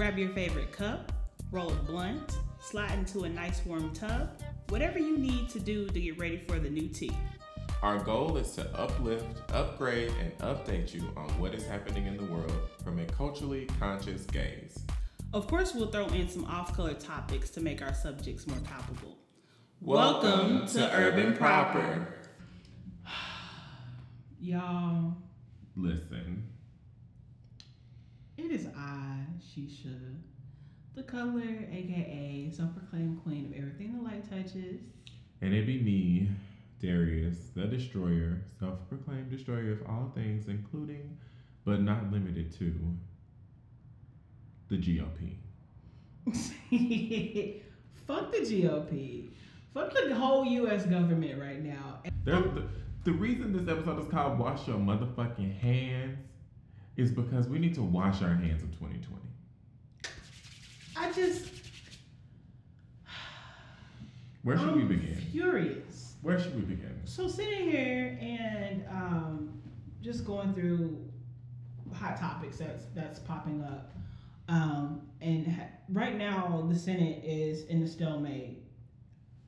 Grab your favorite cup, roll a blunt, slide into a nice warm tub, whatever you need to do to get ready for the new tea. Our goal is to uplift, upgrade, and update you on what is happening in the world from a culturally conscious gaze. Of course, we'll throw in some off color topics to make our subjects more palpable. Welcome, to Urban Proper. Y'all, Listen, it is I, Shisha, the color, aka self proclaimed queen of everything the light touches. and it be me, Darius, the destroyer, self proclaimed destroyer of all things, including but not limited to the GOP. Fuck the GOP. Fuck the whole U.S. government right now. The, the reason this episode is called Wash Your Motherfucking Hands is because we need to wash our hands in 2020. I just, Where should we I'm begin? Furious. Where should we begin? So sitting here and um, just going through hot topics that's that's popping up, um, and ha- right now the Senate is in a stalemate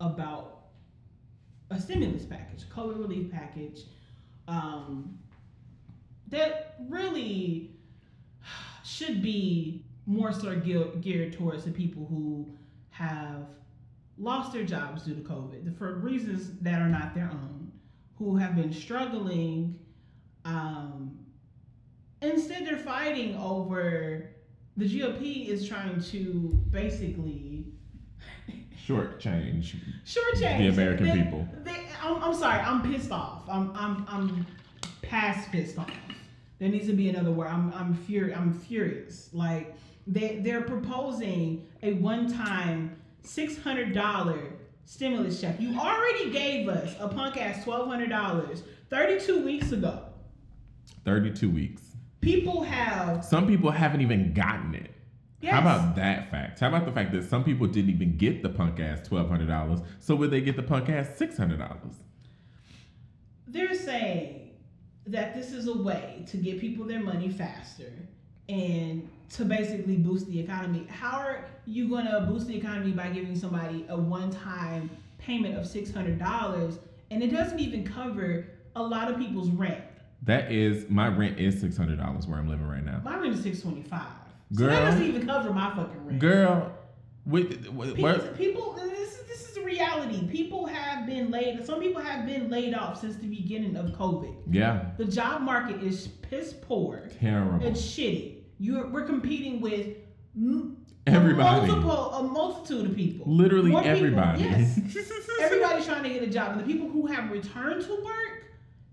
about a stimulus package, COVID relief package, um, that really should be more so ge- geared towards the people who have lost their jobs due to COVID for reasons that are not their own, who have been struggling. Um, instead, they're fighting over the GOP is trying to basically Short change. shortchange The American They- people. They, I'm, I'm sorry, I'm pissed off. I'm, I'm, I'm past pissed off. There needs to be another word. I'm, I'm furious. I'm furious. Like they, they're proposing a one-time six hundred dollar stimulus check. You already gave us a punk ass twelve hundred dollars thirty-two weeks ago. 32 weeks. People have Some people haven't even gotten it. yes, How about that fact? How about the fact that some people didn't even get the punk ass $1,200? So would they get the punk ass $600? they're saying that this is a way to get people their money faster and to basically boost the economy. How are you going to boost the economy by giving somebody a one-time payment of $600 and it doesn't even cover a lot of people's rent? That is, my rent is $600 where I'm living right now. My rent is 625. So Girl. that doesn't even cover my fucking rent. Girl, with, with, People, people this is this is a reality. People have been laid. Some people have been laid off since the beginning of COVID. yeah, The job market is piss poor. terrible. It's shitty. You're we're competing with Everybody. multiple, a multitude of people. Literally More people, everybody. yes. Everybody's trying to get a job, and the people who have returned to work,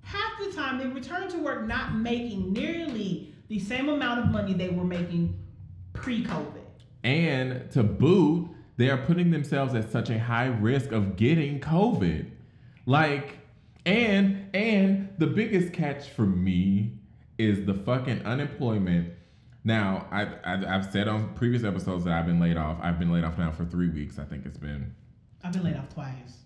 half the time they return to work not making nearly the same amount of money they were making pre-COVID. And to boot, they are putting themselves at such a high risk of getting COVID. Like, and and the biggest catch for me is the fucking unemployment. Now, I, I I've said on previous episodes that I've been laid off. I've been laid off now for three weeks. I think it's been I've been laid off twice.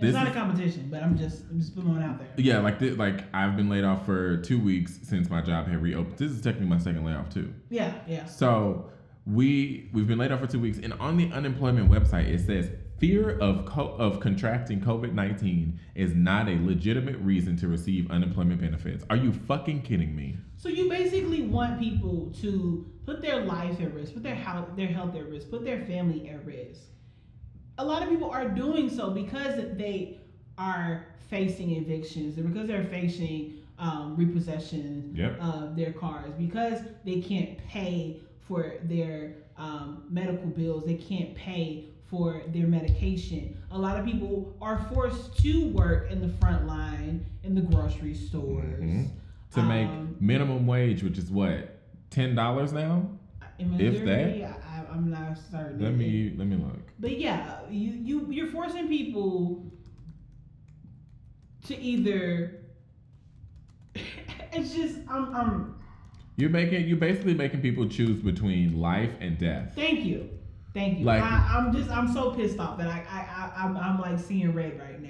This It's not a competition, but I'm just I'm just putting one out there. yeah, like like I've been laid off for two weeks since my job had reopened. This is technically my second layoff too. Yeah, yeah. So we we've been laid off for two weeks, and on the unemployment website it says fear of co- of contracting COVID nineteen is not a legitimate reason to receive unemployment benefits. Are you fucking kidding me? So you basically want people to put their life at risk, put their health, their health at risk, put their family at risk. A lot of people are doing so because they are facing evictions, or because they're facing um, repossession Yep. of their cars, because they can't pay for their um, medical bills, they can't pay for their medication. A lot of people are forced to work in the front line in the grocery stores. Mhm. To make Um, minimum wage, which is what ten dollars now. If Missouri, I, I, I'm not certain. Let me let me look. But yeah, you you you're forcing people to either. It's just I'm I'm. You're making you're basically making people choose between life and death. Thank you, thank you. Like- I, I'm just I'm so pissed off that I I, I I'm, I'm like seeing red right now.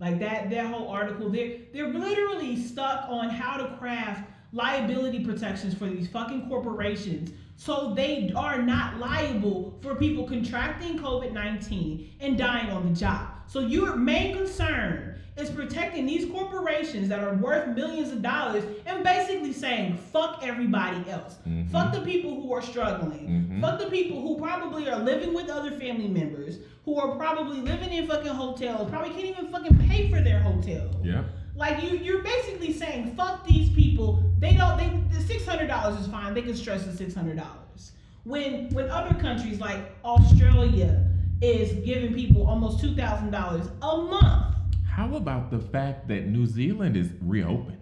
Like that that whole article, they're they're literally stuck on how to craft liability protections for these fucking corporations so they are not liable for people contracting COVID 19 and dying on the job. So your main concern is protecting these corporations that are worth millions of dollars and basically saying fuck everybody else. Mhm. Fuck the people who are struggling. Mhm. Fuck the people who probably are living with other family members, who are probably living in fucking hotels, probably can't even fucking pay for their hotel. yeah Like you, you're basically saying, fuck these people. They don't. They the six hundred dollars is fine. They can stress the six hundred dollars. When when other countries like Australia is giving people almost two thousand dollars a month, How about the fact that New Zealand is reopened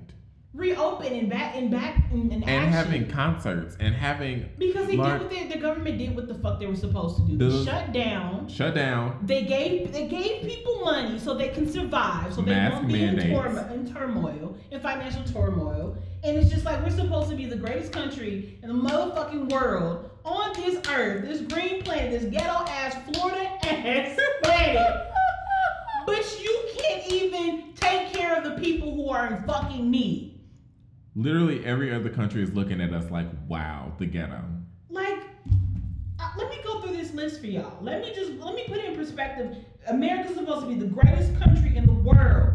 reopen and back and back in and having concerts and having because they large- did what they, the government did what the fuck they were supposed to do. They The- shut down. shut down? They gave they gave people money so they can survive, so they won't be in, in turmoil, in financial turmoil. And it's just like we're supposed to be the greatest country in the motherfucking world on this earth, this green planet, this ghetto ass Florida ass planet. But you can't even take care of the people who are in fucking need. Literally every other country is looking at us like, wow, the ghetto. Like, uh, let me go through this list for y'all. Let me just let me put it in perspective. America's supposed to be the greatest country in the world,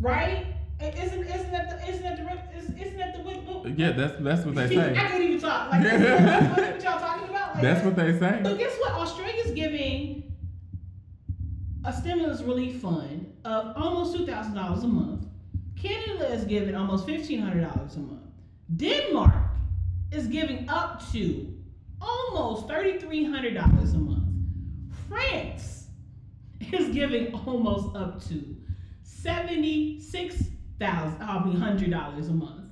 right? Isn't isn't that the isn't that the is- isn't that the what, Yeah, that's that's what they say. I can't even talk. Like, that's what y'all talking about? Like, That's what they say. But guess what? Australia's giving a stimulus relief fund of almost two thousand dollars a month. Canada is giving almost fifteen hundred dollars a month. Denmark is giving up to almost thirty three hundred dollars a month. France is giving almost up to seventy six thousand, I mean hundred dollars a month.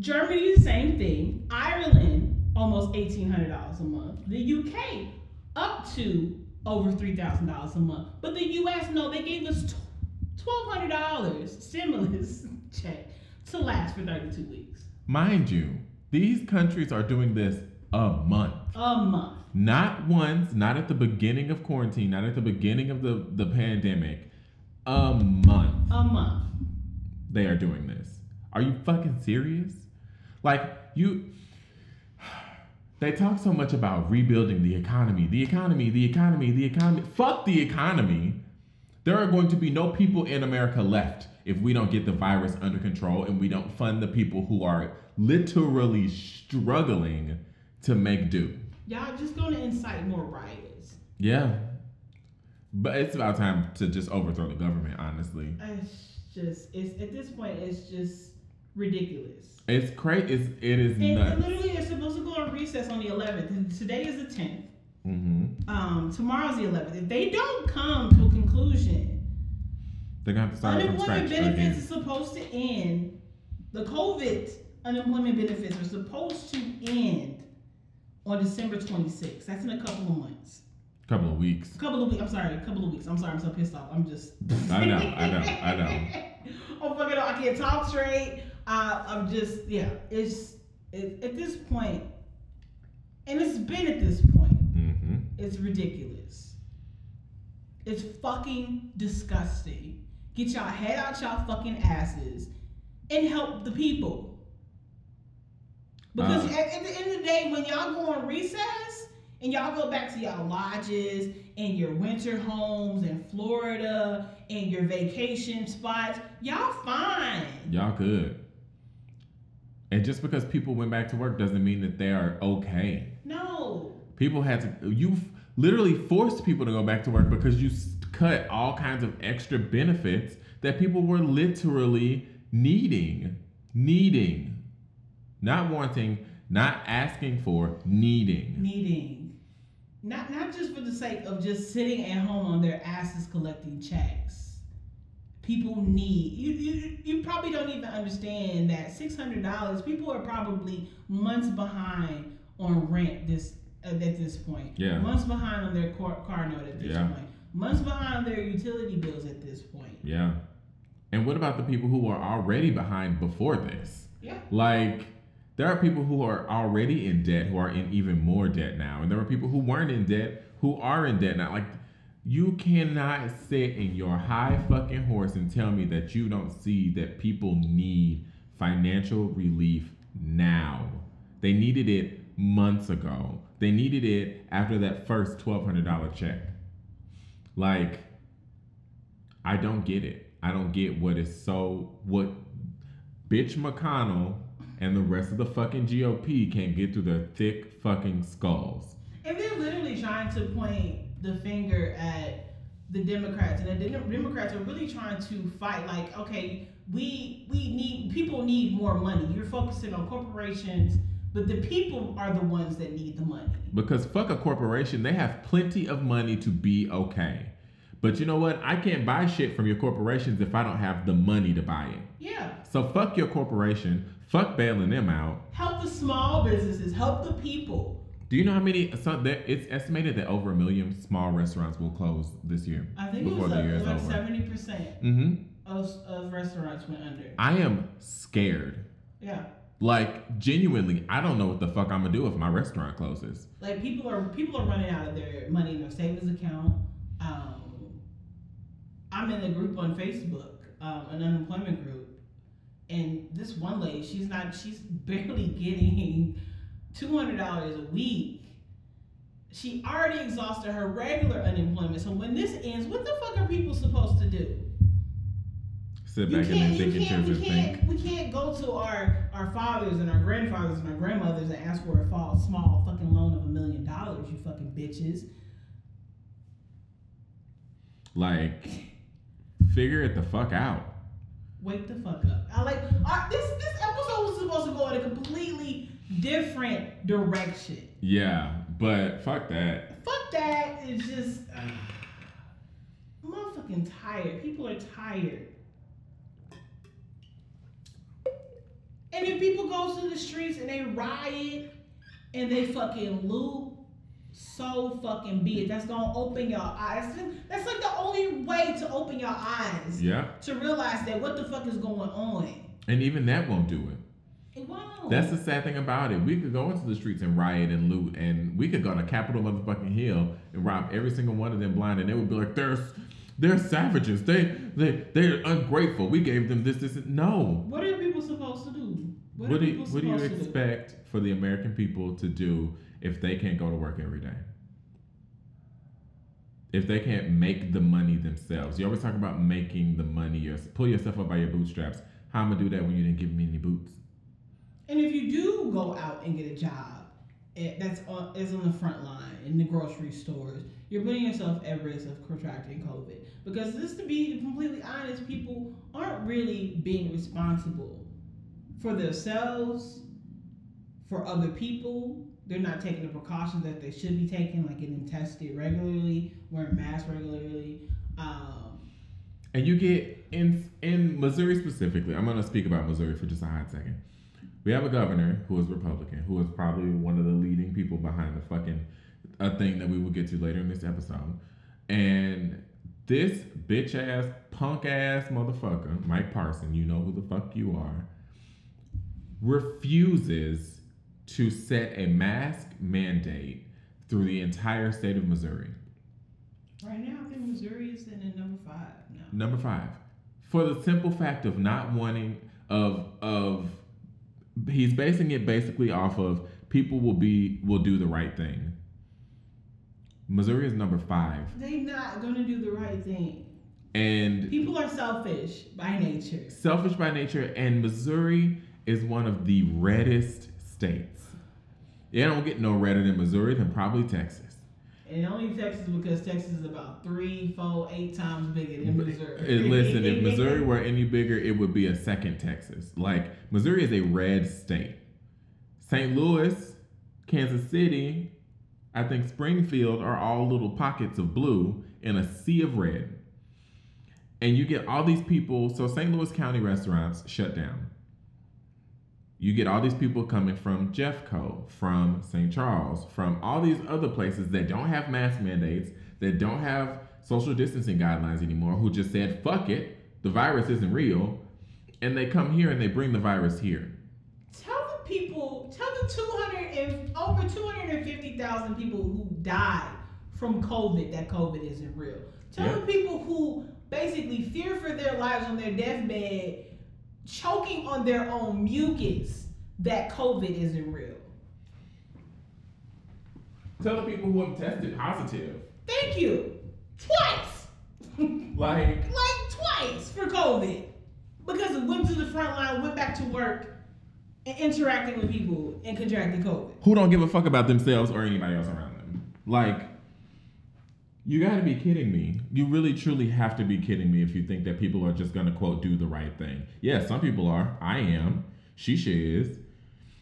Germany, the same thing. Ireland, almost eighteen hundred dollars a month. The UK, up to over three thousand dollars a month. But the US, no, they gave us twelve hundred dollars stimulus check to last for thirty two weeks. Mind you, these countries are doing this a month. A month. Not once, not at the beginning of quarantine, not at the beginning of the, the pandemic. A month A month. they are doing this. Are you fucking serious? Like, you. They talk so much about rebuilding the economy, the economy, the economy, the economy. Fuck the economy. There are going to be no people in America left if we don't get the virus under control and we don't fund the people who are literally struggling to make do. Y'all just gonna incite more riots. Yeah. But it's about time to just overthrow the government, honestly. It's just it's at this point it's just ridiculous. It's crazy. It's, it is And nuts. literally it's supposed to go recess on the eleventh. And today is the tenth. Mm-hmm. Um, tomorrow's the eleventh. If they don't come to a conclusion, They're gonna have to start from unemployment scratch benefits again. is supposed to end. The COVID unemployment benefits are supposed to end on December twenty sixth. That's in a couple of months. couple of weeks. A couple of weeks. I'm sorry. A couple of weeks. I'm sorry. I'm so pissed off. I'm just. I know, I know, I know. I'm fucking. I can't talk straight. Uh, I'm just. Yeah. It's it, at this point, and it's been at this point. Mm-hmm. It's ridiculous. It's fucking disgusting. Get y'all head out y'all fucking asses and help the people. Because Uh. at, at the end of the day, when y'all go on recess and y'all go back to y'all lodges and your winter homes in Florida and your vacation spots, y'all fine. Y'all good. And just because people went back to work doesn't mean that they are okay. People had to. You literally forced people to go back to work because you cut all kinds of extra benefits that people were literally needing, needing, not wanting, not asking for, needing. needing not not just for the sake of just sitting at home on their asses collecting checks people need you you, you probably don't even understand that $600 people are probably months behind on rent this at this point Yeah. months behind on their car, car note at this Yeah. point months behind on their utility bills at this point Yeah. And what about the people who are already behind before this? yeah Like, there are people who are already in debt who are in even more debt now. And there are people who weren't in debt who are in debt now. Like, you cannot sit in your high fucking horse and tell me that you don't see that people need financial relief now. They needed it months ago. They needed it after that first $1,200 check. Like, I don't get it. I don't get what is so, what bitch McConnell and the rest of the fucking GOP can't get through their thick fucking skulls. And they're literally trying to point the finger at the Democrats, and the Democrats are really trying to fight. Like, okay, we we need people need more money. You're focusing on corporations, but the people are the ones that need the money. Because fuck a corporation, they have plenty of money to be okay. But you know what? I can't buy shit from your corporations if I don't have the money to buy it. Yeah, So fuck your corporation. Fuck bailing them out. help the small businesses, help the people. Do you know how many? So there, it's estimated that over a million small restaurants will close this year. I think it Before was the year like over. seventy percent Mm-hmm. of, of restaurants went under. I am scared. Yeah, Like genuinely, I don't know what the fuck I'm gonna do if my restaurant closes. like people are people are running out of their money in their savings account. Um, I'm in a group on Facebook, um, an unemployment group, and this one lady, she's not, she's barely getting two hundred dollars a week. She already exhausted her regular unemployment. So when this ends, what the fuck are people supposed to do? Sit You back and think in terms of think. we can't go to our our fathers and our grandfathers and our grandmothers and ask for a fall, small fucking loan of a million dollars. You fucking bitches. Like, figure it the fuck out. Wake the fuck up. I like our, this. This episode was supposed to go in a completely different direction. Yeah, but fuck that. Fuck that. It's just. Uh, I'm motherfucking tired. People are tired. And if people go to the streets and they riot and they fucking loot, so fucking be it. That's gonna open your eyes. That's like the only way to open your eyes Yeah, to realize that what the fuck is going on. and even that won't do it. It won't. That's the sad thing about it. We could go into the streets and riot and loot, and we could go to Capitol motherfucking Hill and rob every single one of them blind, and they would be like, "They're, they're savages. They, they, they're ungrateful. We gave them this, this, no." what are people supposed to do? What, are do you, what do you to do? expect for the American people to do if they can't go to work every day? If they can't make the money themselves, you always talk about making the money. or pull yourself up by your bootstraps. How am I gonna do that when you didn't give me any boots? And if you do go out and get a job, that's on, is on the front line in the grocery stores, you're putting yourself at risk of contracting COVID. Because this, to be completely honest, people aren't really being responsible for themselves, for other people. They're not taking the precautions that they should be taking, like getting tested regularly, wearing masks regularly. Um, And you get in in Missouri specifically. I'm going to speak about Missouri for just a hot second. We have a governor who is Republican, who is probably one of the leading people behind the fucking a thing that we will get to later in this episode. And this bitch ass, punk ass motherfucker, Mike Parson, you know who the fuck you are, refuses to set a mask mandate through the entire state of Missouri. right now, I think Missouri is in number five now. Number five, for the simple fact of not wanting of of he's basing it basically off of people will be will do the right thing. Missouri is number five, They're not gonna do the right thing. and People are selfish by nature. selfish by nature, and Missouri is one of the reddest states. It don't get no redder than Missouri than probably Texas. And only Texas because Texas is about three, four, eight times bigger than Missouri. Uh, Listen, if Missouri were any bigger, it would be a second Texas. Like Missouri is a red state. St. Louis, Kansas City, I think Springfield are all little pockets of blue in a sea of red. And you get all these people. So St. Louis County restaurants shut down. You get all these people coming from Jeffco, from St. Charles, from all these other places that don't have mask mandates, that don't have social distancing guidelines anymore, who just said, fuck it, the virus isn't real. And they come here and they bring the virus here. tell the people, tell the 200 and over 250,000 people who died from COVID that COVID isn't real. Tell Yeah. the people who basically fear for their lives on their deathbed, choking on their own mucus, that COVID isn't real. Tell the people who have tested positive. Thank you. Twice. Like, like twice for COVID. Because it went to the front line, went back to work, and interacting with people and contracting COVID. who don't give a fuck about themselves or anybody else around them? Like, you gotta be kidding me. You really truly have to be kidding me if you think that people are just gonna quote do the right thing. Yeah, some people are. I am. Shisha is.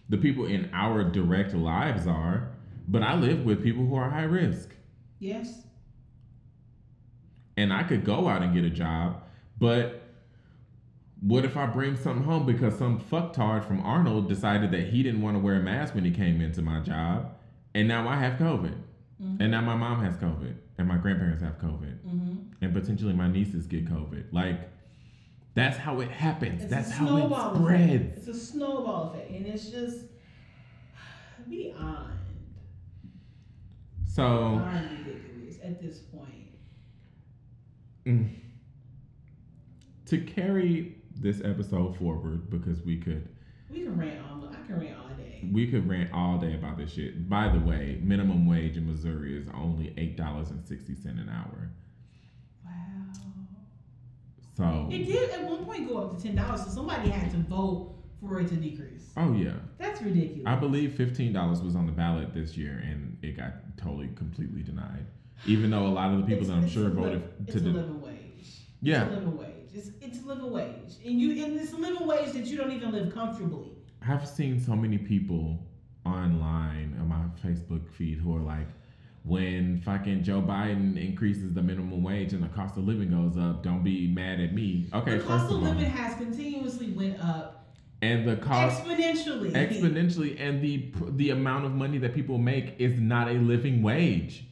The people in our direct lives are. But I live with people who are high risk. Yes. and I could go out and get a job, but what if I bring something home because some fucktard from Arnold decided that he didn't want to wear a mask when he came into my job, and now I have COVID, and now my mom has COVID, and my grandparents have COVID, Mm-hmm. and potentially my nieces get COVID. Like, that's how it happens. It's that's how it spreads. Effect. It's a snowball effect, and it's just beyond So, beyond ridiculous at this point. mm, to carry this episode forward, because we could We can rant all. I can rant all day. We could rant all day about this shit. By the way, minimum wage in Missouri is only eight dollars and sixty cent an hour. Wow. So, It did at one point go up to ten dollars, so somebody had to vote for it to decrease. oh yeah, That's ridiculous. I believe fifteen dollars was on the ballot this year, and it got totally completely denied. Even though a lot of the people It's- that I'm sure li- voted It's to a de- living wage. Yeah. It's a living wage. It's it's a living wage, and you and it's a living wage that you don't even live comfortably. I've seen so many people online on my Facebook feed who are like, when fucking Joe Biden increases the minimum wage and the cost of living goes up, don't be mad at me. Okay, the cost of of all, living has continuously went up and the cost exponentially. exponentially and the the amount of money that people make is not a living wage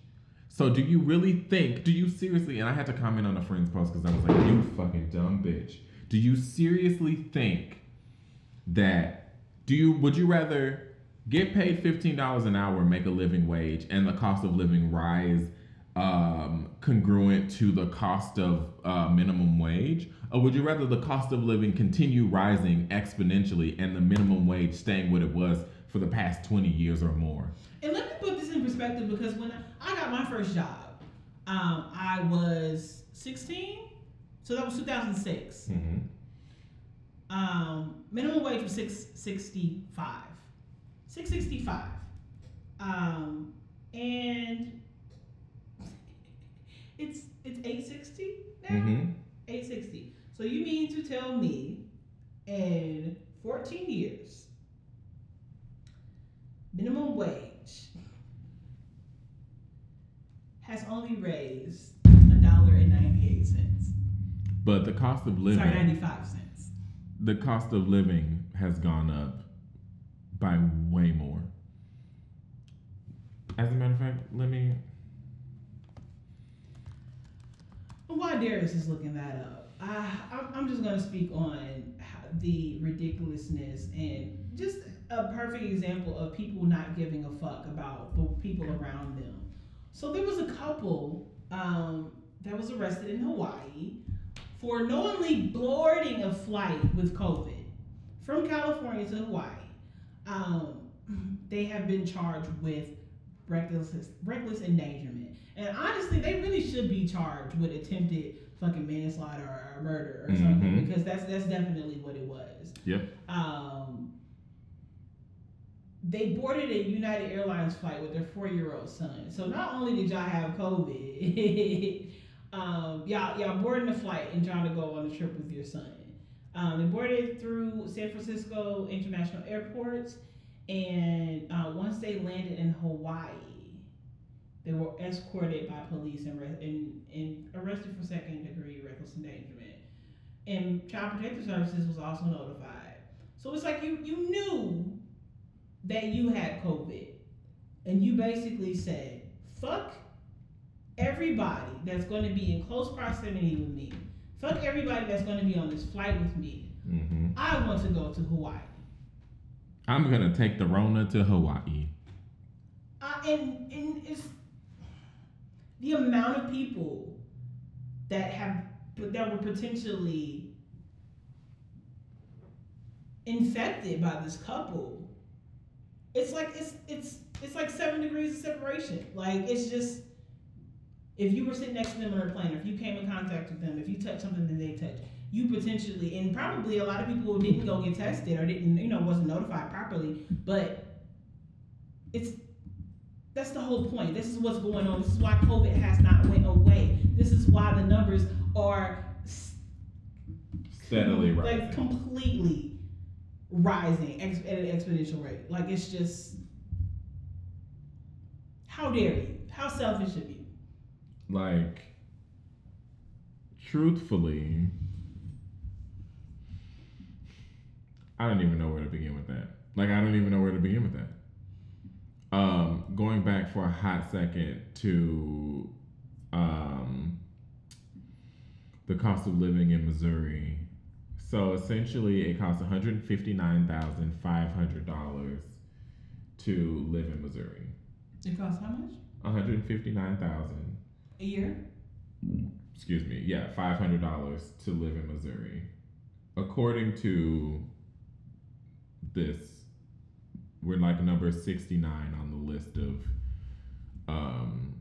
so do you really think do you seriously and i had to comment on a friend's post because i was like you fucking dumb bitch. Do you seriously think that do you would you rather get paid $15 an hour make a living wage and the cost of living rise um, congruent to the cost of uh, minimum wage? Or would you rather the cost of living continue rising exponentially and the minimum wage staying what it was for the past 20 years or more? And let me put in perspective because when I got my first job, um, I was 16, so that was 2006. mm-hmm. Um, minimum wage was 665. 665. Um, and it's it's 860 now. Mm-hmm. 860. So you mean to tell me in 14 years, minimum wage has only raised a dollar and 98 cents. but the cost of living Sorry, 95 cents. the cost of living has gone up by way more as a matter of fact let me While Darius is looking that up, I, I'm just going to speak on the ridiculousness and just a perfect example of people not giving a fuck about the people around them. So there was a couple um, that was arrested in Hawaii for knowingly boarding a flight with COVID from California to Hawaii. Um, they have been charged with reckless reckless endangerment. And honestly, they really should be charged with attempted fucking manslaughter or murder or something Mhm. because that's that's definitely what it was. Yep. Um, they boarded a United Airlines flight with their four-year-old son. So not only did y'all have COVID, um, y'all y'all boarding the flight and trying to go on a trip with your son. Um, they boarded through San Francisco International Airports, and uh, once they landed in Hawaii, they were escorted by police and, re- and, and arrested for second degree reckless endangerment. And Child Protective Services was also notified. So it's like you you knew that you had COVID, and you basically said, "Fuck everybody that's going to be in close proximity with me. Fuck everybody that's going to be on this flight with me. mm-hmm. I want to go to Hawaii." i'm gonna take the rona to hawaii Uh, and and it's the amount of people that have that were potentially infected by this couple. It's like it's it's it's like seven degrees of separation. Like it's just if you were sitting next to them on a plane, if you came in contact with them, if you touched something that they touched, you potentially and probably a lot of people who didn't go get tested or didn't, you know, wasn't notified properly, but it's that's the whole point. This is what's going on. This is why COVID has not went away. This is why the numbers are steadily rising. like completely rising ex- at an exponential rate. Like it's just how dare you? How selfish of you? like truthfully i don't even know where to begin with that like i don't even know where to begin with that um going back for a hot second to um the cost of living in missouri so essentially it costs $159500 to live in missouri It costs how much 159000 a year? excuse me, yeah, five hundred dollars to live in Missouri. According to this, we're like number sixty nine on the list of um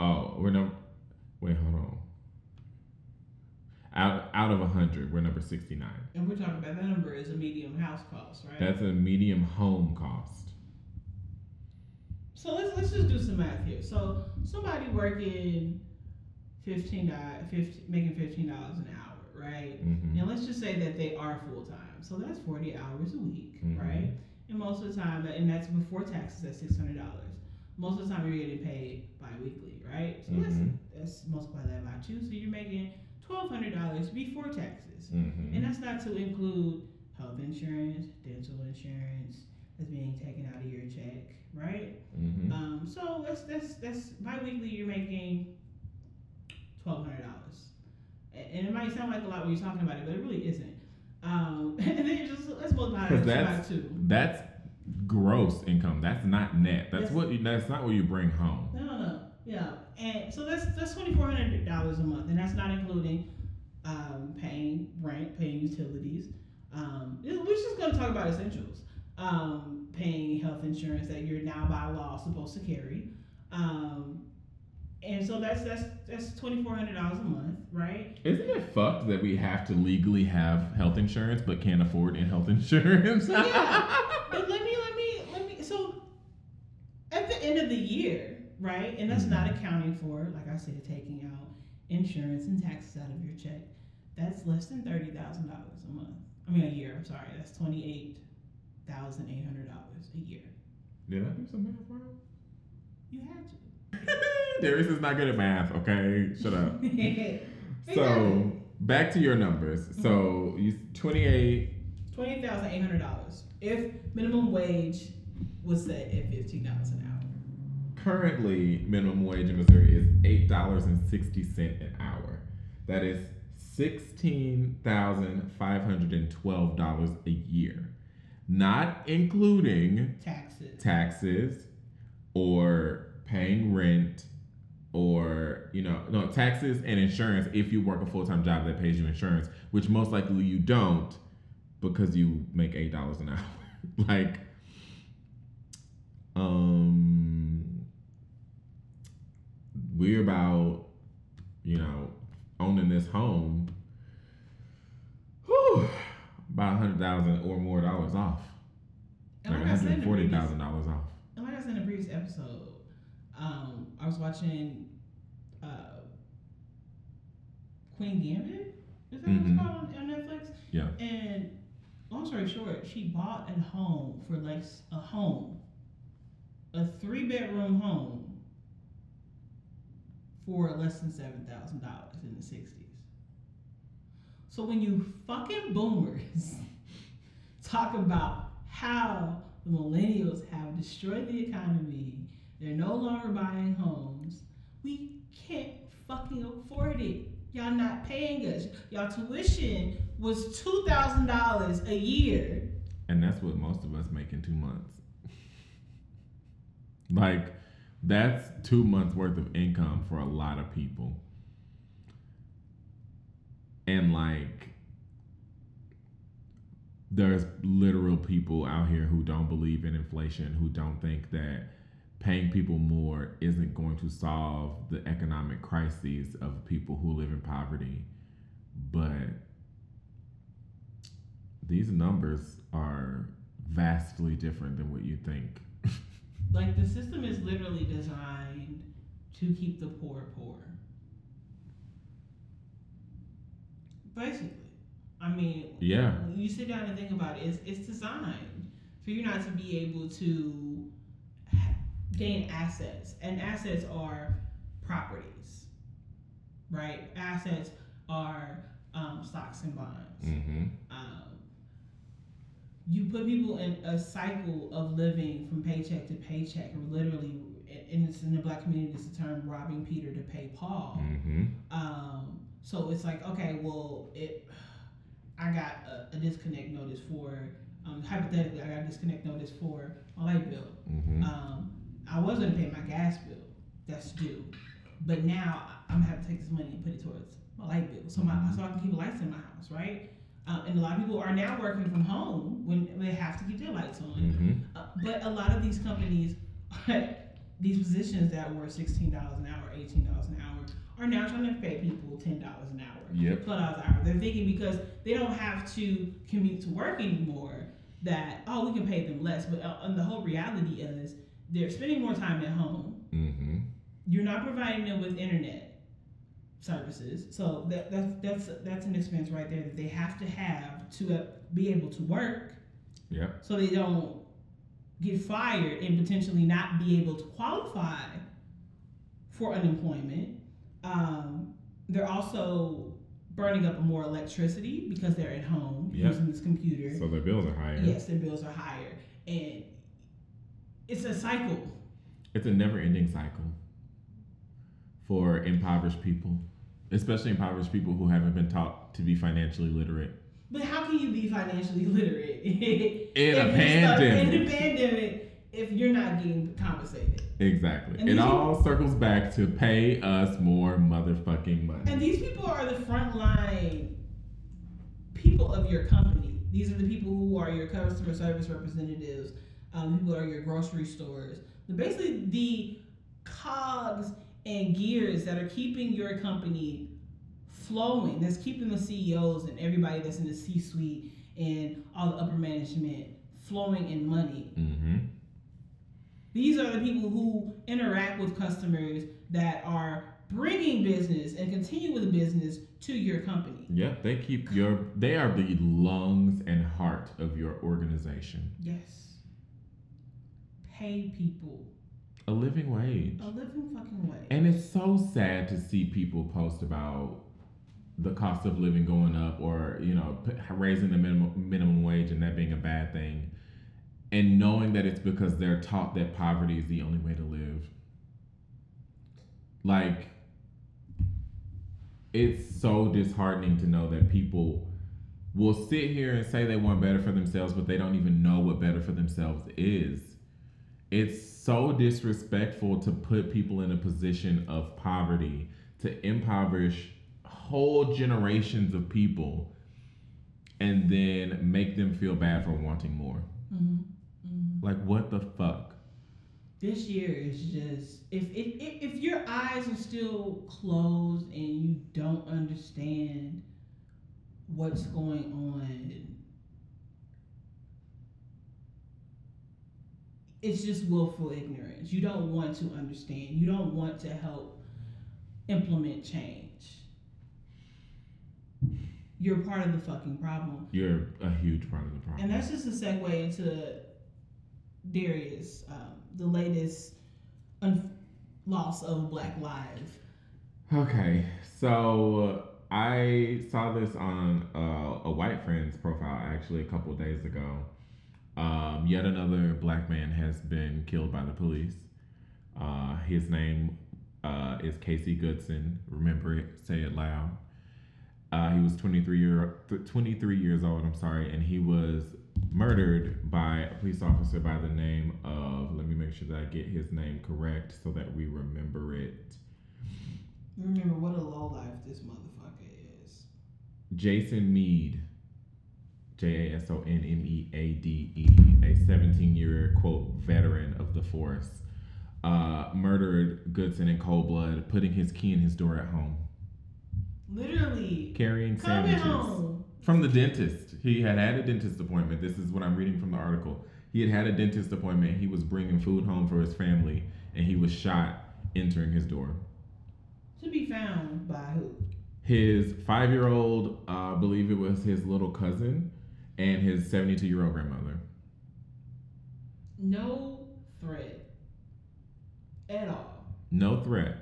oh, we're number wait, hold on. Out out of hundred, we're number sixty nine. And we're talking about that number is a medium house cost, right? That's a medium home cost. So let's let's just do some math here. So somebody working fifteen dollars, 15, making fifteen dollars an hour, right? Mm-hmm. Now let's just say that they are full time. So that's forty hours a week, Mhm. right? And most of the time, and that's before taxes, that's six hundred dollars. Most of the time, you're getting paid bi-weekly, right? So let's Mhm. let's multiply that by two. So you're making twelve hundred dollars before taxes, Mm-hmm. and that's not to include health insurance, dental insurance that's being taken out of your check, right? Mm-hmm. Um, so that's that's that's bi-weekly you're making twelve hundred dollars, and it might sound like a lot when you're talking about it, but it really isn't. Um, and then just let's multiply that that's by two. that's gross income. That's not net. That's Yes. what that's not what you bring home. Yeah, and so that's that's twenty four hundred dollars a month, and that's not including um, paying rent, paying utilities. Um, we're just gonna talk about essentials. Um, paying health insurance that you're now by law supposed to carry. Um, and so that's that's that's twenty four hundred dollars a month, right? Isn't it fucked that we have to legally have health insurance but can't afford in health insurance? Yeah. But let me let me let me so at the end of the year, right? And that's not mm-hmm. accounting for, like I said, taking out insurance and taxes out of your check. That's less than thirty thousand dollars a month. I mean a year, I'm sorry. That's twenty eight thousand eight hundred dollars a year. Did I do some math wrong? You had to. Darius is not good at math. Okay, shut up. So back to your numbers. Mm-hmm. So you twenty eight. twenty thousand eight hundred dollars. If minimum wage was set at fifteen dollars an hour. Currently, minimum wage in Missouri is eight dollars and sixty cent an hour. That is sixteen thousand five hundred and twelve dollars a year, not including Taxes. taxes or paying rent or you know no taxes and insurance if you work a full-time job that pays you insurance which most likely you don't because you make eight dollars an hour like um we're about you know owning this home whew, about a hundred thousand or more dollars off And like like I said in $140,000 off And like I said in a previous episode, um, I was watching uh, Queen Gambit. Is that what Mhm. it's called on Netflix? Yeah. And long story short, she bought a home for like a home, a three bedroom home, for less than seven thousand dollars in the sixties. So when you fucking boomers talk about how the millennials have destroyed the economy, they're no longer buying homes, we can't fucking afford it. Y'all not paying us. Y'all tuition was two thousand dollars a year. And that's what most of us make in two months. like, that's two months worth of income for a lot of people. And like, there's literal people out here who don't believe in inflation, who don't think that paying people more isn't going to solve the economic crises of people who live in poverty. But these numbers are vastly different than what you think. Like the system is literally designed to keep the poor poor. Basically. I mean, Yeah. you sit down and think about it, it's, it's designed for you not to be able to gain assets. And assets are properties, right? Assets are um, stocks and bonds. Mm-hmm. Um, you put people in a cycle of living from paycheck to paycheck, literally, and it's in the black community, it's the term robbing Peter to pay Paul. Mm-hmm. Um, so it's like, okay, well, it, I got a, a disconnect notice for, um, hypothetically, I got a disconnect notice for my light bill. Mm-hmm. Um, I was gonna pay my gas bill, that's due, but now I'm gonna have to take this money and put it towards my light bill, so my so I can keep lights in my house, right? Um, and a lot of people are now working from home when they have to keep their lights on. Mm-hmm. Uh, but a lot of these companies, these positions that were sixteen dollars an hour, eighteen dollars an hour, are now trying to pay people ten dollars an hour, Yep. twelve dollars an hour. They're thinking because they don't have to commute to work anymore that oh we can pay them less. But uh, and the whole reality is they're spending more time at home. Mm-hmm. You're not providing them with internet services, so that, that's that's that's an expense right there that they have to have to uh, be able to work Yep. so they don't get fired and potentially not be able to qualify for unemployment. Um, they're also burning up more electricity because they're at home Yep. using this computer. So their bills are higher. yes, their bills are higher, and it's a cycle. It's a never-ending cycle for impoverished people, especially impoverished people who haven't been taught to be financially literate. But how can you be financially literate In a if in pandemic. a pandemic if you're not getting compensated? Exactly. And it all circles back to pay us more motherfucking money. And these people are the frontline people of your company. These are the people who are your customer service representatives. Um, people are your grocery stores. They're basically the cogs and gears that are keeping your company flowing. That's keeping the CEOs and everybody that's in the C-suite and all the upper management flowing in money. mm-hmm. These are the people who interact with customers that are bringing business and continue with business to your company. Yep, they keep your. They are the lungs and heart of your organization. Yes. Pay people A living wage. a living fucking way. And it's so sad to see people post about the cost of living going up or, you know, p- raising the minimum, minimum wage and that being a bad thing. And knowing that it's because they're taught that poverty is the only way to live. Like, it's so disheartening to know that people will sit here and say they want better for themselves, but they don't even know what better for themselves is. It's so disrespectful to put people in a position of poverty, to impoverish whole generations of people, and then make them feel bad for wanting more. hmm hmm Like, what the fuck? This year is just if, if if if your eyes are still closed and you don't understand what's going on, it's just willful ignorance. You don't want to understand. You don't want to help implement change. You're part of the fucking problem. You're a huge part of the problem. And that's just a segue into Darius, um, the latest un- loss of Black lives. Okay, so I saw this on uh, a white friend's profile actually a couple days ago. Um, yet another black man has been killed by the police. Uh, his name uh, is Casey Goodson. Remember it, say it loud. Uh, he was 23 year 23 years old. I'm sorry, and he was murdered by a police officer by the name of. Let me make sure that I get his name correct so that we remember it. Remember what a low life this motherfucker is. Jason Meade. J A S O N M E A D E, a 17 year quote veteran of the force, uh, murdered Goodson in cold blood, putting his key in his door at home, Literally. carrying sandwiches home. from the dentist. He had had a dentist appointment. This is what I'm reading from the article. He had had a dentist appointment. He was bringing food home for his family, and he was shot entering his door. To be found by who? his five year old, uh, I believe it was his little cousin, and his 72 year old grandmother. No threat at all. No threat.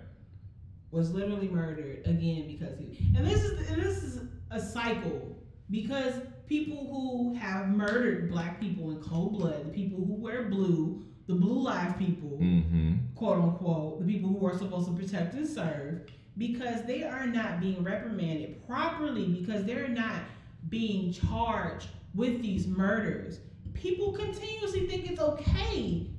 Was literally murdered again because he. And this is and this is a cycle because people who have murdered black people in cold blood, the people who wear blue, the blue lives people, Mm-hmm. quote unquote, the people who are supposed to protect and serve, because they are not being reprimanded properly, because they're not being charged with these murders. People continuously think it's okay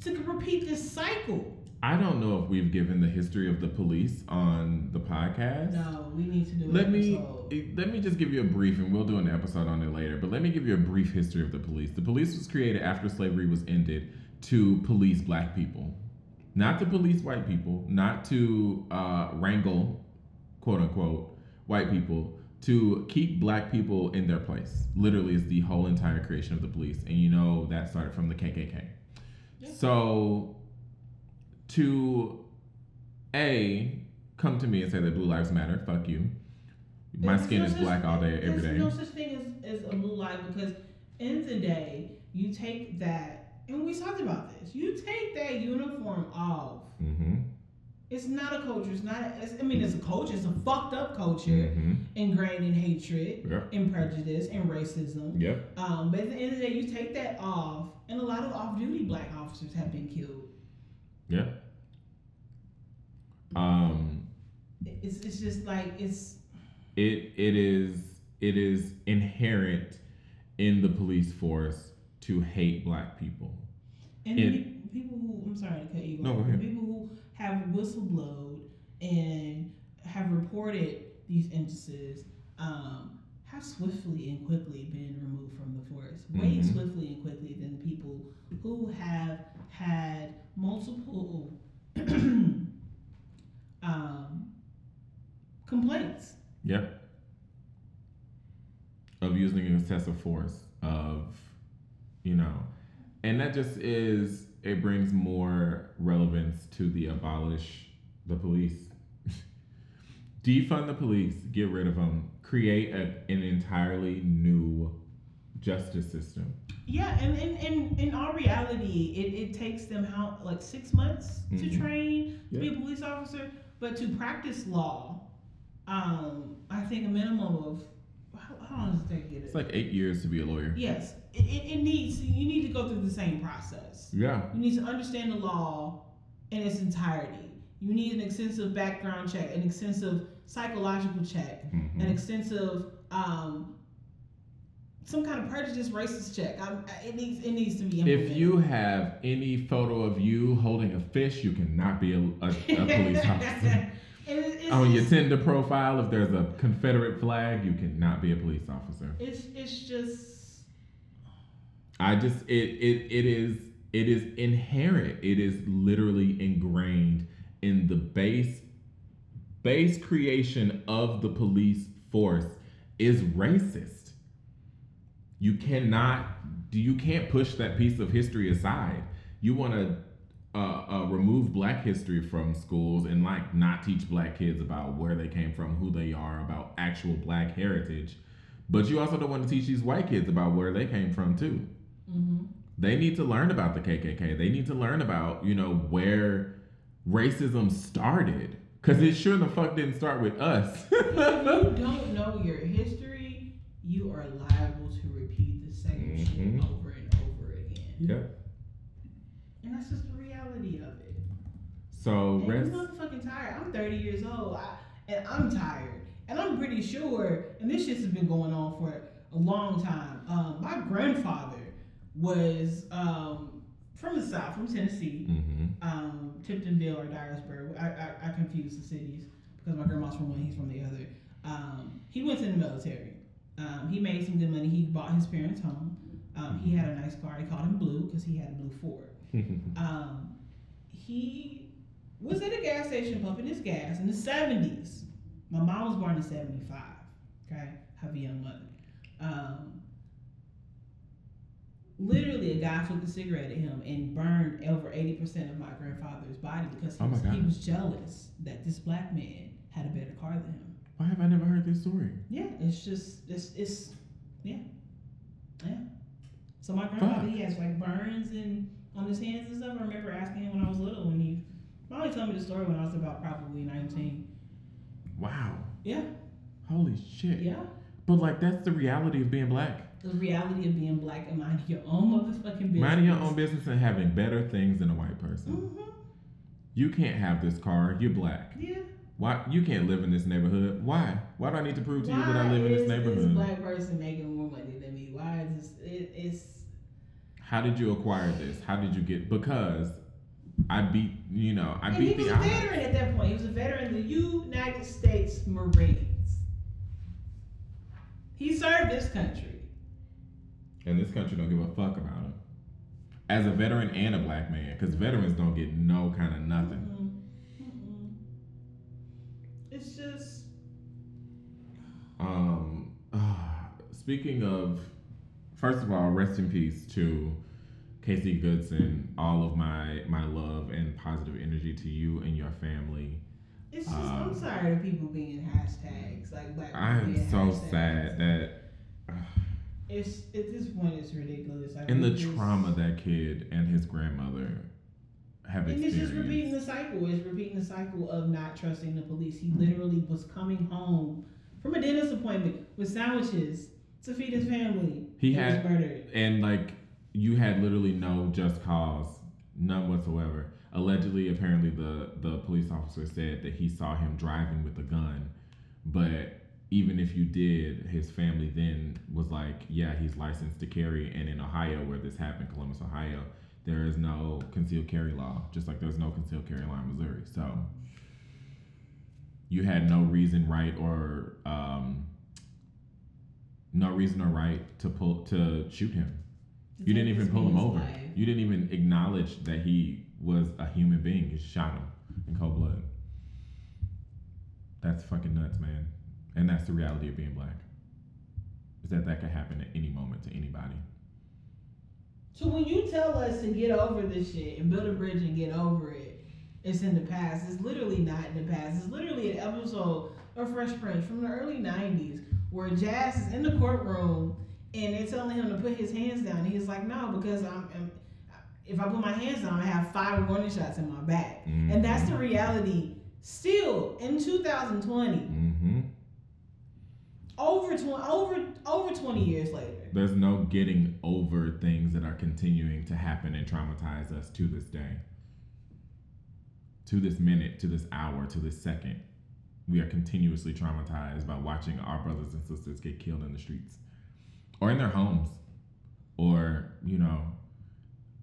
to repeat this cycle. I don't know if we've given the history of the police on the podcast. No, we need to do an Let me episode. let me just give you a brief, and we'll do an episode on it later. But let me give you a brief history of the police. The police was created after slavery was ended to police black people, not to police white people, not to uh, wrangle, quote unquote, white people, to keep black people in their place. Literally, is the whole entire creation of the police, and you know that started from the KKK. Yeah. So, to a come to me and say that blue lives matter, fuck you. My There's skin no is black all day, every day. There's no such thing as, as a blue life because in the day, you take that, and we talked about this. You take that uniform off. Mm-hmm. It's not a culture. It's not. A, it's, I mean, it's a culture. It's a fucked up culture Mm-hmm. ingrained in hatred, Yep. in prejudice, and racism. Yeah. Um, but at the end of the day, you take that off, and a lot of off-duty black officers have been killed. Yeah. Um. It's, it's just like it's It it is it is inherent in the police force to hate black people. And It- people who I'm sorry to cut you No, off. go ahead. People have whistleblowed and have reported these instances um, have swiftly and quickly been removed from the force. Way Mhm. swiftly and quickly than people who have had multiple um, complaints. Yep. Of using excessive force, of, you know, and that just is, it brings more relevance to the abolish the police. Defund the police, get rid of them, create a, an entirely new justice system. Yeah, and in, in, in all reality, it, it takes them how like six months to Mhm. train to be a police officer, but to practice law, um, I think a minimum of how, long does it take to? It's like eight years to be a lawyer. yes, it, it, it needs you need to go through the same process. Yeah. You need to understand the law in its entirety. You need an extensive background check, an extensive psychological check, Mhm. an extensive um, some kind of prejudice racist check. i it needs it needs to be implemented. If you have any photo of you holding a fish, you cannot be a, a, a police officer. And it- it's On your Tinder profile, if there's a Confederate flag, you cannot be a police officer. It's it's just I just it it it is it is inherent. It is literally ingrained in the base base creation of the police force is racist. You cannot you can't push that piece of history aside. You want to uh, uh, remove black history from schools and like not teach black kids about where they came from, who they are, about actual black heritage. But you also don't want to teach these white kids about where they came from too. mhm. They need to learn about the KKK. They need to learn about you know where racism started, because it sure the fuck didn't start with us. if you don't know your history, you are liable to repeat the same shit Mhm. over and over again. yeah. And that's just of it. So And rest. I'm motherfucking tired. I'm 30 years old, I, and I'm tired. And I'm pretty sure, and this shit has been going on for a long time. Um, my grandfather was um, from the South, from Tennessee, hmm um, Tiptonville or Dyersburg. I, I, I confuse the cities because my grandma's from one, he's from the other. Um, he went to the military. Um, he made some good money. He bought his parents' home. Um, he had a nice car. He called him Blue because he had a blue Ford. He was at a gas station pumping his gas in the 70s. My mom was born in 75. Okay, have a young mother. Um, literally, a guy took a cigarette at him and burned over 80% of my grandfather's body because he, Oh was, he was jealous that this black man had a better car than him. Why have I never heard this story? Yeah, it's just, it's, it's yeah. Yeah. So my grandfather, he has like burns and on his hands and stuff. I remember asking him when I was little, when he probably told me the story when I was about probably 19. Wow. Yeah, Holy shit. yeah. But like that's the reality of being black. The reality of being black and minding your own motherfucking business. Minding your own business and having better things than a white person. Mm-hmm. You can't have this car. You're black. Yeah. Why you can't live in this neighborhood? Why? Why do I need to prove to you that I live in is this neighborhood? black person making more money than me? Why is this? It, it's How did you acquire this? How did you get? Because I beat, you know, I and he beat was the a odds. veteran at that point. He was a veteran of the United States Marines. He served this country. And this country don't give a fuck about him. As a veteran and a black man, because veterans don't get no kind of nothing. Mm-mm. Mm-mm. It's just Um, speaking of, first of all, rest in peace to Casey Goodson. All of my my love and positive energy to you and your family. it's just Um, I'm tired of people being hashtags like black. I am so hashtags. sad that It's at this point it's ridiculous. Like in the trauma that kid and his grandmother have experienced. And it's just repeating the cycle. It's repeating the cycle of not trusting the police. He literally was coming home from a dentist appointment with sandwiches to feed his family. He had- murdered. And like you had literally no just cause, none whatsoever. Allegedly, apparently the the police officer said that he saw him driving with a gun, but even if you did, his family then was like, yeah, he's licensed to carry. And in Ohio, where this happened, Columbus, Ohio, there is no concealed carry law, just like there's no concealed carry law in Missouri. So you had no reason, right, or um, no reason or right to pull to shoot him. You didn't even pull him over. life. You didn't even acknowledge that he was a human being. You shot him in cold blood. That's fucking nuts, man. And that's the reality of being black. Is that that could happen at any moment to anybody. So when you tell us to get over this shit and build a bridge and get over it, it's in the past. It's literally not in the past. It's literally an episode of Fresh Prince from the early '90s where Jazz is in the courtroom and they're telling him to put his hands down. And he's like, "No, because I'm, I'm if I put my hands down, I have five warning shots in my back." And that's the reality. Still in 2020, Mm-hmm. over 20, over over 20 years later. There's no getting over things that are continuing to happen and traumatize us to this day. To this minute, to this hour, to this second. We are continuously traumatized by watching our brothers and sisters get killed in the streets or in their homes or, you know,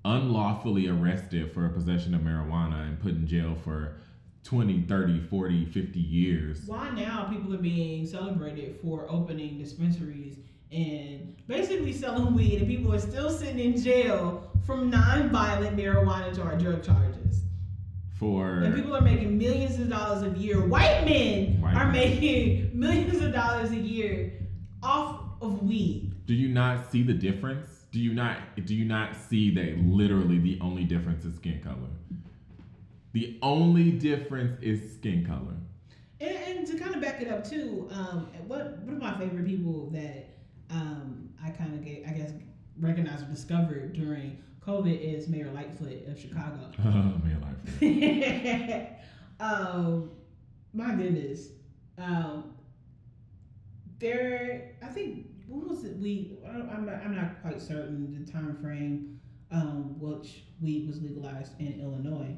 unlawfully arrested for a possession of marijuana and put in jail for 20, 30, 40, 50 years. Why now people are being celebrated for opening dispensaries and basically selling weed, and people are still sitting in jail from non-violent marijuana char- drug charges. For And people are making millions of dollars a year. White men White are men. making millions of dollars a year off of weed. Do you not see the difference? Do you not do you not see that literally the only difference is skin color? The only difference is skin color. And, and to kind of back it up too, um, what one of my favorite people that um, I kind of get, I guess, recognized or discovered during COVID is Mayor Lightfoot of Chicago. Man, life. um, my goodness, um, there. I think what was it? We. I'm not, I'm not quite certain the time frame, um, which weed was legalized in Illinois,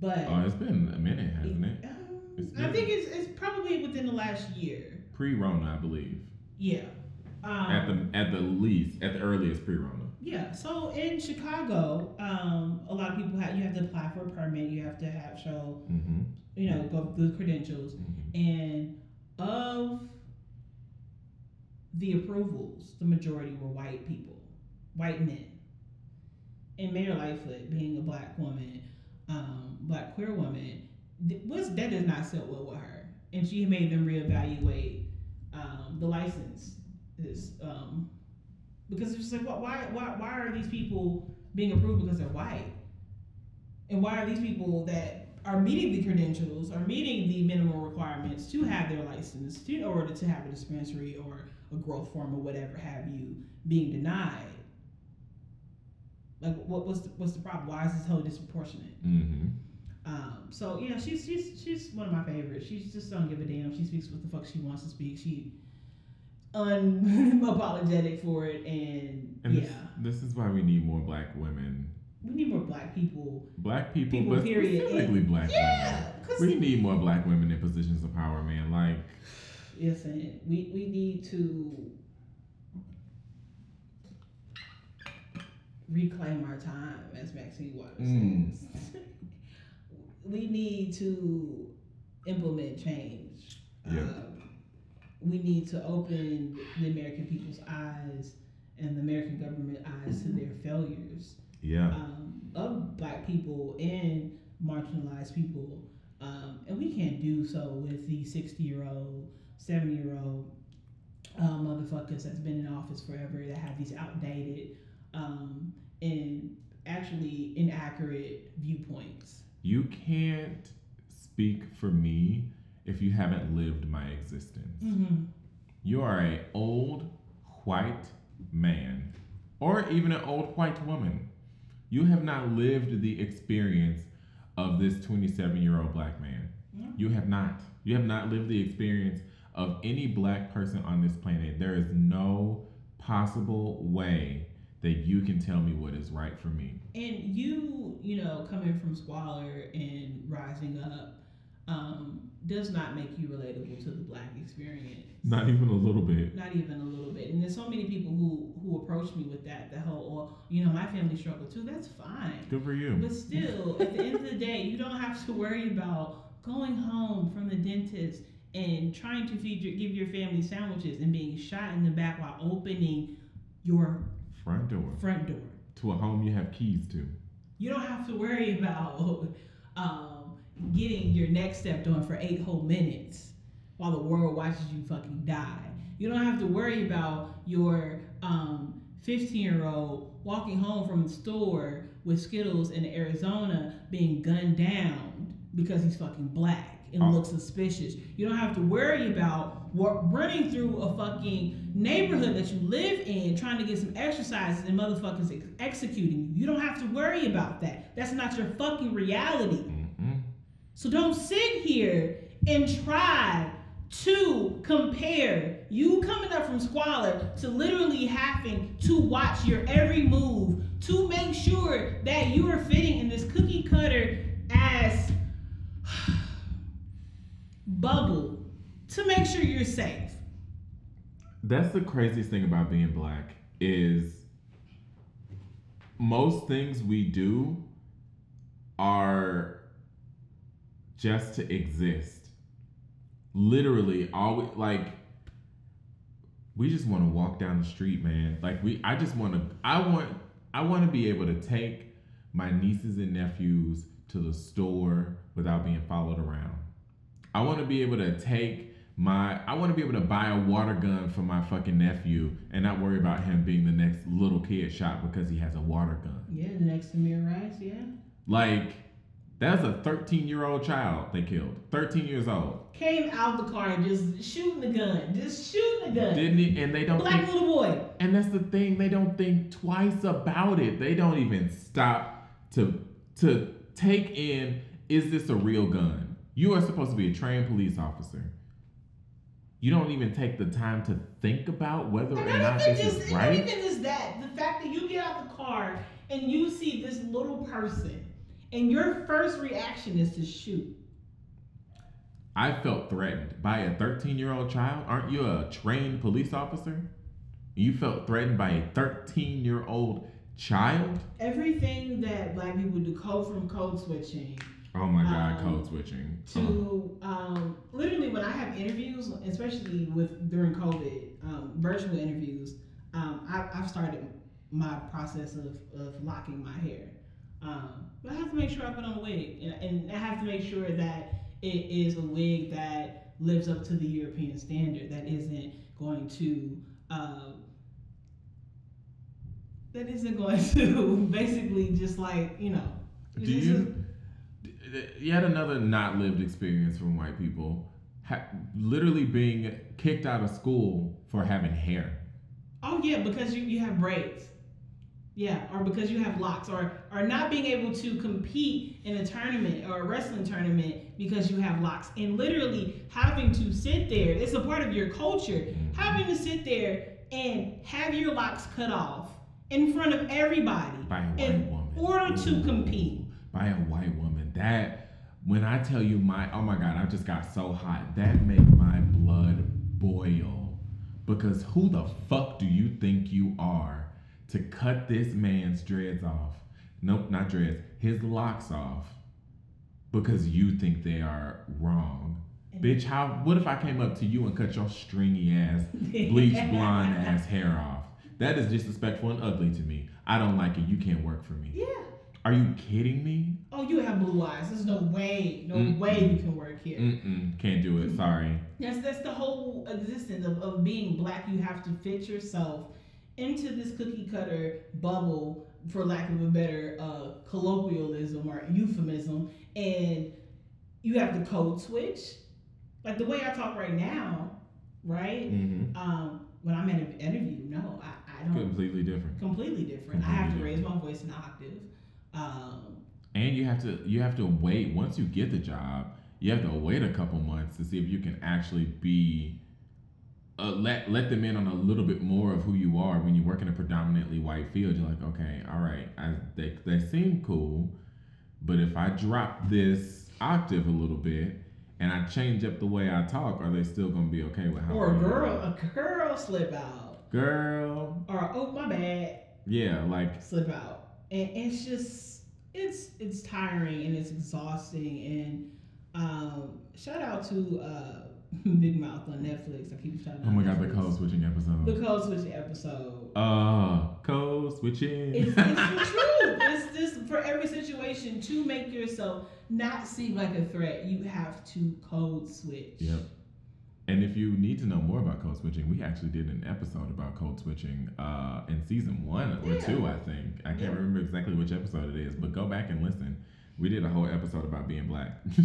but Oh, it's been a minute, hasn't it? um, I think it's it's probably within the last year. Pre-Rona, I believe. Yeah. Um, At the at the least, at the earliest pre-Rona. Yeah, so in Chicago, um, a lot of people have you have to apply for a permit. You have to have show, Mm-hmm. you know, go through the credentials. mm-hmm. And of the approvals, the majority were white people, white men. And Mayor Lightfoot, being a black woman, um, black queer woman, was that does not sit well with her, and she made them reevaluate um, the license. Is um, because it's just like what, why why why are these people being approved because they're white, and why are these people that are meeting the credentials, are meeting the minimum requirements to have their license, to, in order to have a dispensary or a growth farm or whatever have you, being denied. Like, what, what's the, what's the problem? Why is this so disproportionate? Mm-hmm. Um, so yeah, she's she's she's one of my favorites. She's just don't give a damn. She speaks what the fuck she wants to speak. She unapologetic for it, and, And yeah, this, this is why we need more black women. we need more black people. Black people, People, but period. specifically black Yeah, women. We need more black women in positions of power, man. Like, listen, we we need to reclaim our time, as Maxine Waters Mm. says. we need to implement change. Yep. Um, we need to open the American people's eyes and the American government eyes to their failures yeah, um, of black people and marginalized people. Um, and we can't do so with the 60 year old, 70 year old uh, motherfuckers that's been in office forever that have these outdated um, and actually inaccurate viewpoints. you can't speak for me if you haven't lived my existence. Mm-hmm. You are a old white man, or even an old white woman. You have not lived the experience of this 27 year old black man. Yeah. You have not. You have not lived the experience of any black person on this planet. There is no possible way that you can tell me what is right for me. And you, you know, coming from squalor and rising up um, does not make you relatable to the black experience. Not even a little bit. Not even a little bit. And there's so many people who who approach me with that. The whole, well, you know, my family struggled too. That's fine. Good for you. But still, at the end of the day, you don't have to worry about going home from the dentist and trying to feed your, give your family sandwiches and being shot in the back while opening your Front door front door. to a home you have keys to. You don't have to worry about um, getting your neck stepped on for eight whole minutes while the world watches you fucking die. You don't have to worry about your um, 15 year old walking home from the store with Skittles in Arizona being gunned down because he's fucking black and Oh. looks suspicious. You don't have to worry about running through a fucking neighborhood that you live in trying to get some exercise and motherfuckers ex- executing you. You don't have to worry about that. That's not your fucking reality. So don't sit here and try to compare you coming up from squalor to literally having to watch your every move to make sure that you are fitting in this cookie cutter ass bubble to make sure you're safe. That's the craziest thing about being black is most things we do are just to exist. Literally, always like we just want to walk down the street, man. Like we, I just want to. I want. I want to be able to take my nieces and nephews to the store without being followed around. I want to be able to take my I want to be able to buy a water gun for my fucking nephew and not worry about him being the next little kid shot because he has a water gun. Yeah, the next Tamir Rice, yeah. Like that's a 13 year old child they killed. 13 years old. Came out the car and just shooting the gun. Just shooting the gun. Didn't he? And they don't Black think, little boy. and that's the thing they don't think twice about it. They don't even stop to to take in is this a real gun? You are supposed to be a trained police officer. You don't even take the time to think about whether or And not not this just, is and not right. even just that. The fact that you get out the car and you see this little person, and your first reaction is to shoot. I felt threatened by a 13 year old child. Aren't you a trained police officer? You felt threatened by a 13 year old child? Everything that black people do, code from code switching, Oh my god, Um, code switching. Oh. to um, literally when I have interviews, especially with during COVID, um, virtual interviews, um, I, I've started my process of, of locking my hair. Um, but I have to make sure I put on a wig, and, and I have to make sure that it is a wig that lives up to the European standard, that isn't going to. Um, that isn't going to basically just like you know. Do you? Yet another not lived experience from white people. Ha- literally being kicked out of school for having hair. Oh yeah, because you, you have braids. Yeah, or because you have locks, or or not being able to compete in a tournament or a wrestling tournament because you have locks, and literally having to sit there. It's a part of your culture. Mm-hmm. Having to sit there and have your locks cut off in front of everybody by a white in woman. order to compete. By a white woman. That when I tell you my oh my god, I just got so hot. That made my blood boil. Because who the fuck do you think you are to cut this man's dreads off? Nope, not dreads. His locks off. Because you think they are wrong. Bitch, how what if I came up to you and cut your stringy ass bleach blonde ass hair off. That is disrespectful and ugly to me. I don't like it. You can't work for me. Yeah. Are you kidding me? Oh, you have blue eyes. There's no way, no Mm-mm. way you can work here. Mm-mm. Can't do it. Sorry. That's that's the whole existence of, of being black. You have to fit yourself into this cookie cutter bubble, for lack of a better uh, colloquialism or euphemism, and you have to code switch. Like the way I talk right now, right? Mm-hmm. Um, when I'm in an interview, no, I, I don't. Completely different. Completely different. I have to Completely raise my voice an octave. Um, And you have to you have to wait once you get the job. You have to wait a couple months to see if you can actually be. Uh, let let them in on a little bit more of who you are when you work in a predominantly white field. You're like, okay, all right, I, they they seem cool, but if I drop this octave a little bit and I change up the way I talk, are they still gonna be okay with how? or a girl, a girl slip out, girl, or oh my bad, yeah, like slip out. And it's just it's it's tiring and it's exhausting. And um shout out to uh big mouth on netflix i keep shouting oh my god, the code switching episode. the code switch episode Uh, code switching. it's, it's the truth it's just for every situation to make yourself not seem like a threat you have to code switch Yep. And if you need to know more about code switching, we actually did an episode about code switching uh, in season one or Yeah. two, I think. I can't Yeah. remember exactly which episode it is, but go back and listen. We did a whole episode about being black.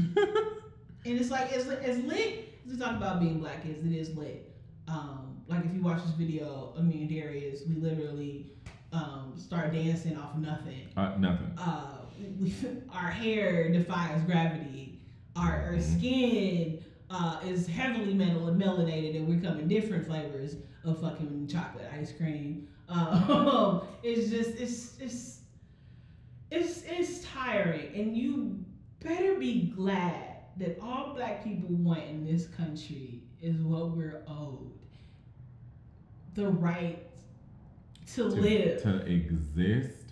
And it's like as, as lit we talk about being black is it is lit. Um, like if you watch this video of me and Darius, we literally um, start dancing off nothing. uh, nothing. Uh, we, our hair defies gravity. Our, our Mhm. skin uh, is heavily metal and melanated, and we're coming different flavors of fucking chocolate ice cream. Um, it's just it's it's it's it's tiring, and you better be glad that all black people want in this country is what we're owed: the right to, to, live. to exist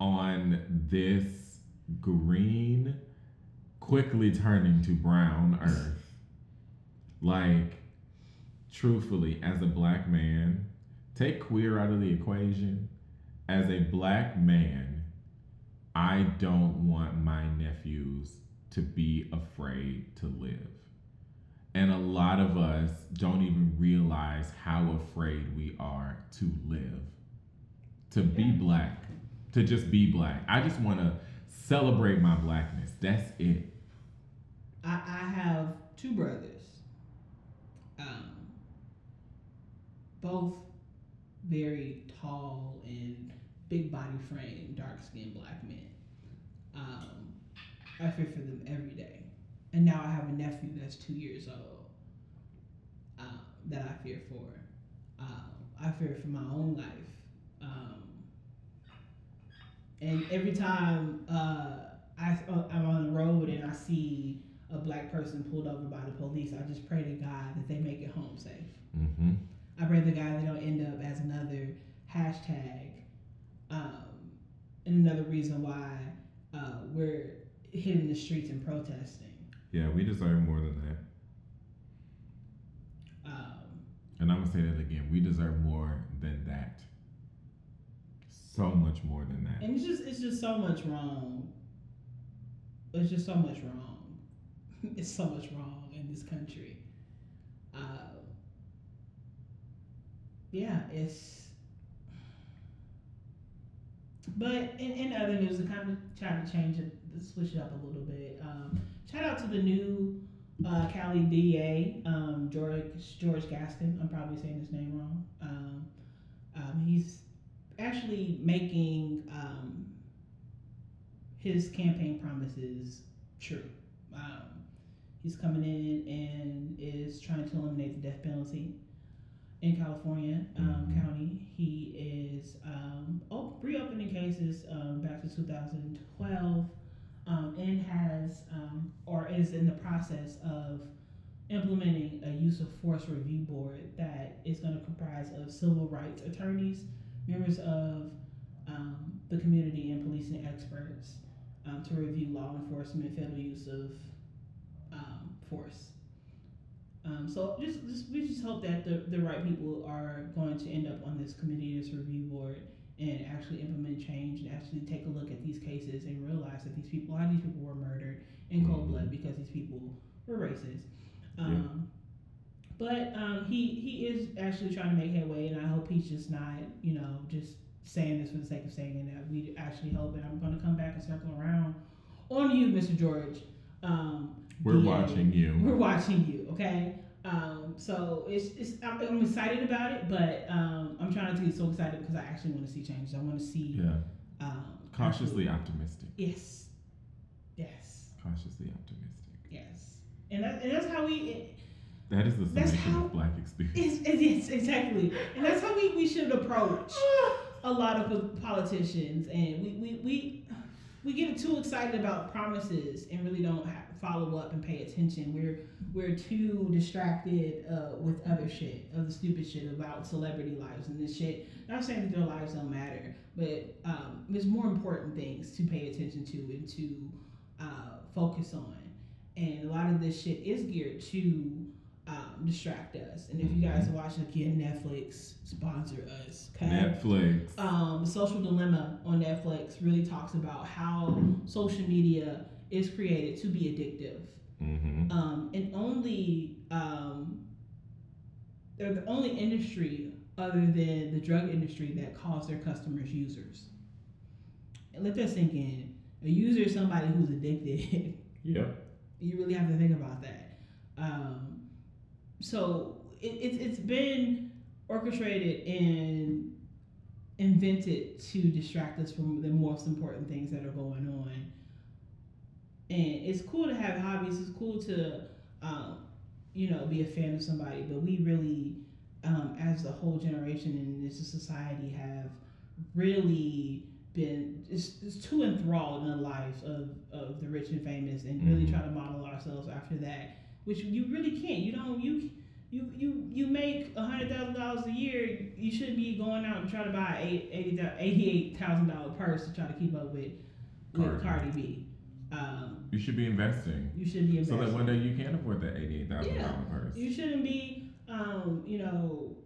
on this green, quickly turning to brown earth. Like, truthfully, as a black man, take queer out of the equation. As a black man, I don't want my nephews to be afraid to live. And a lot of us don't even realize how afraid we are to live, to be black, to just be black. I just want to celebrate my blackness. That's it. I, I have two brothers, um, both very tall and big body frame, dark skinned black men. Um, I fear for them every day. And now I have a nephew that's two years old um, that I fear for. Um, I fear for my own life. Um, and every time uh, I, I'm on the road and I see a black person pulled over by the police, I just pray to God that they make it home safe. Mm-hmm. I pray to God they don't end up as another hashtag um, and another reason why uh, we're hitting the streets and protesting. Yeah, we deserve more than that. Um, And I'm gonna say that again. We deserve more than that. So much more than that. and it's just it's just so much wrong. It's just so much wrong. It's so much wrong in this country. Uh, yeah, it's. But in, in other news, to kind of try to change it, switch it up a little bit. Um, shout out to the new uh, Cali DA, um, George George Gaston. I'm probably saying his name wrong. Um, um, he's actually making um, his campaign promises true. Um, he's coming in and is trying to eliminate the death penalty in California um, Mhm. County. He is um, op- reopening cases um, back to 2012 um, and has um, or is in the process of implementing a use of force review board that is going to comprise of civil rights attorneys, members of um, the community, and policing experts um, to review law enforcement federal use of um, force. Um, so just, just we just hope that the, the right people are going to end up on this committee, this review board, and actually implement change and actually take a look at these cases and realize that these people, a lot of these people were murdered in cold blood because these people were racist. Um, But um, he he is actually trying to make headway, and I hope he's just not, you know, just saying this for the sake of saying it. That we actually hope, and I'm going to come back and circle around on you, Mr. George. Um, We're DA. watching you. We're watching you, okay? Um, so it's, it's I'm, I'm excited about it, but um, I'm trying not to get so excited because I actually want to see changes. I want to see Yeah. um, Cautiously actual- optimistic. Yes, yes, Cautiously optimistic. yes, and that, and that's how we. That is the That's how- of black experience. It's, it's exactly, and that's how we, we should approach a lot of politicians, and we we, we we get too excited about promises and really don't follow up and pay attention. We're we're too distracted uh, with other shit, other stupid shit about celebrity lives and this shit. Not saying that their lives don't matter, but um, there's more important things to pay attention to and to uh, focus on. And a lot of this shit is geared to um, distract us. And if you guys are watching again, Netflix sponsor us. Okay? Netflix. um, Social Dilemma on Netflix really talks about how social media is created to be addictive. mm-hmm. Um, and only um, they're the only industry other than the drug industry that calls their customers users. And let that sink in. A user is somebody who's addicted. yeah. you really have to think about that. Um, so it, it's it's been orchestrated and invented to distract us from the most important things that are going on. And it's cool to have hobbies. It's cool to, um, you know, be a fan of somebody. But we really, um, as a whole generation in this society, have really been it's, it's too enthralled in the lives of, of the rich and famous and really Mhm. try to model ourselves after that which you really can't you don't you you you you make a hundred thousand dollars a year you shouldn't be going out and try to buy eight eighty eighty-eight thousand dollar purse to try to keep up with with Cardi. Cardi B um, You should be investing. you should be investing. So that one day you can afford that eighty-eight thousand Yeah. dollar purse. you shouldn't be um, you know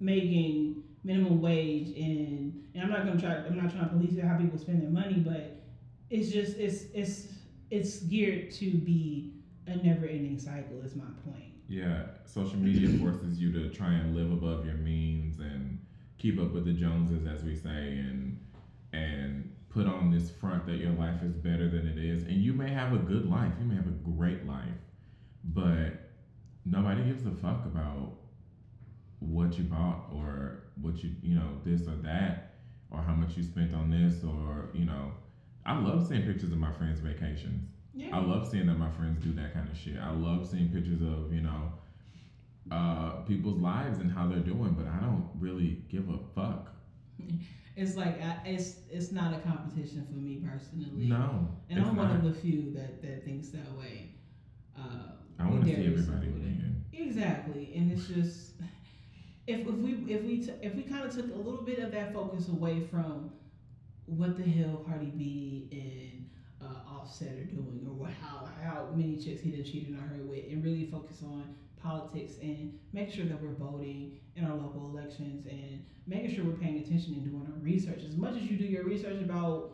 making minimum wage and and I'm not gonna try I'm not trying to police how people spend their money but it's just it's it's it's geared to be a never ending cycle is my point Yeah, social media forces you to try and live above your means and keep up with the Joneses, as we say, and and put on this front that your life is better than it is. And you may have a good life, you may have a great life, but nobody gives a fuck about what you bought or what you you know this or that or how much you spent on this or you know. I love seeing pictures of my friends' vacations. Yeah I love seeing that my friends do that kind of shit. I love seeing pictures of, you know, uh, people's lives and how they're doing, but I don't really give a fuck. it's like I, it's it's not a competition for me personally No. and I'm one of the few that that thinks that way uh, I want to see everybody something. win. Exactly, and it's just if, if we if we t- if we kind of took a little bit of that focus away from what the hell Cardi B and uh, Offset are doing, or how how many chicks he done cheated on her with, and really focus on politics and make sure that we're voting in our local elections and making sure we're paying attention and doing our research. As much as you do your research about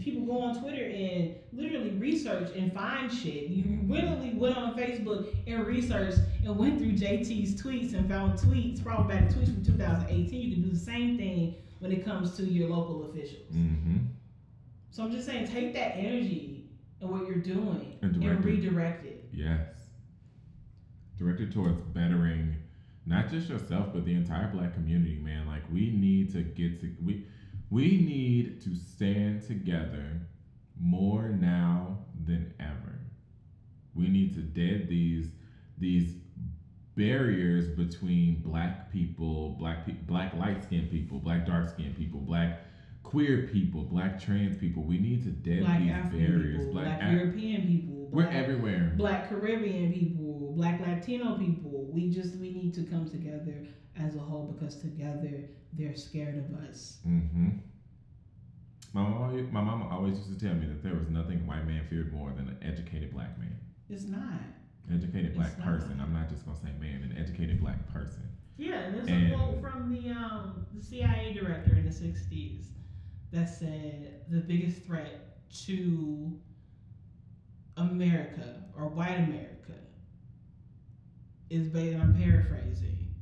people go on Twitter and literally research and find shit. You literally went on Facebook and researched and went through JT's tweets and found tweets, problematic tweets from 2018. You can do the same thing when it comes to your local officials. Mm-hmm. So I'm just saying, take that energy and what you're doing And and, direct it. redirect redirect it. Yes. Directed towards bettering not just yourself but the entire black community, man. Like we need to get to we we need to stand together more now than ever. We need to dead these these barriers between black people, black pe- black light skinned people, black dark skinned people, black queer people, black trans people. We need to dead Black these African barriers. people, black, Af- European people, we're everywhere. black Caribbean people, black Latino people. We just we need to come together as a whole because together they're scared of us. Mm-hmm. My mama, always- my mama always used to tell me that there was nothing a white man feared more than an educated black man. It's not. Educated black It's not. person. I'm not just gonna say man, an educated black person. Yeah, and there's And- a quote from the um the CIA director in the '60s that said the biggest threat to America or white America is based I'm paraphrasing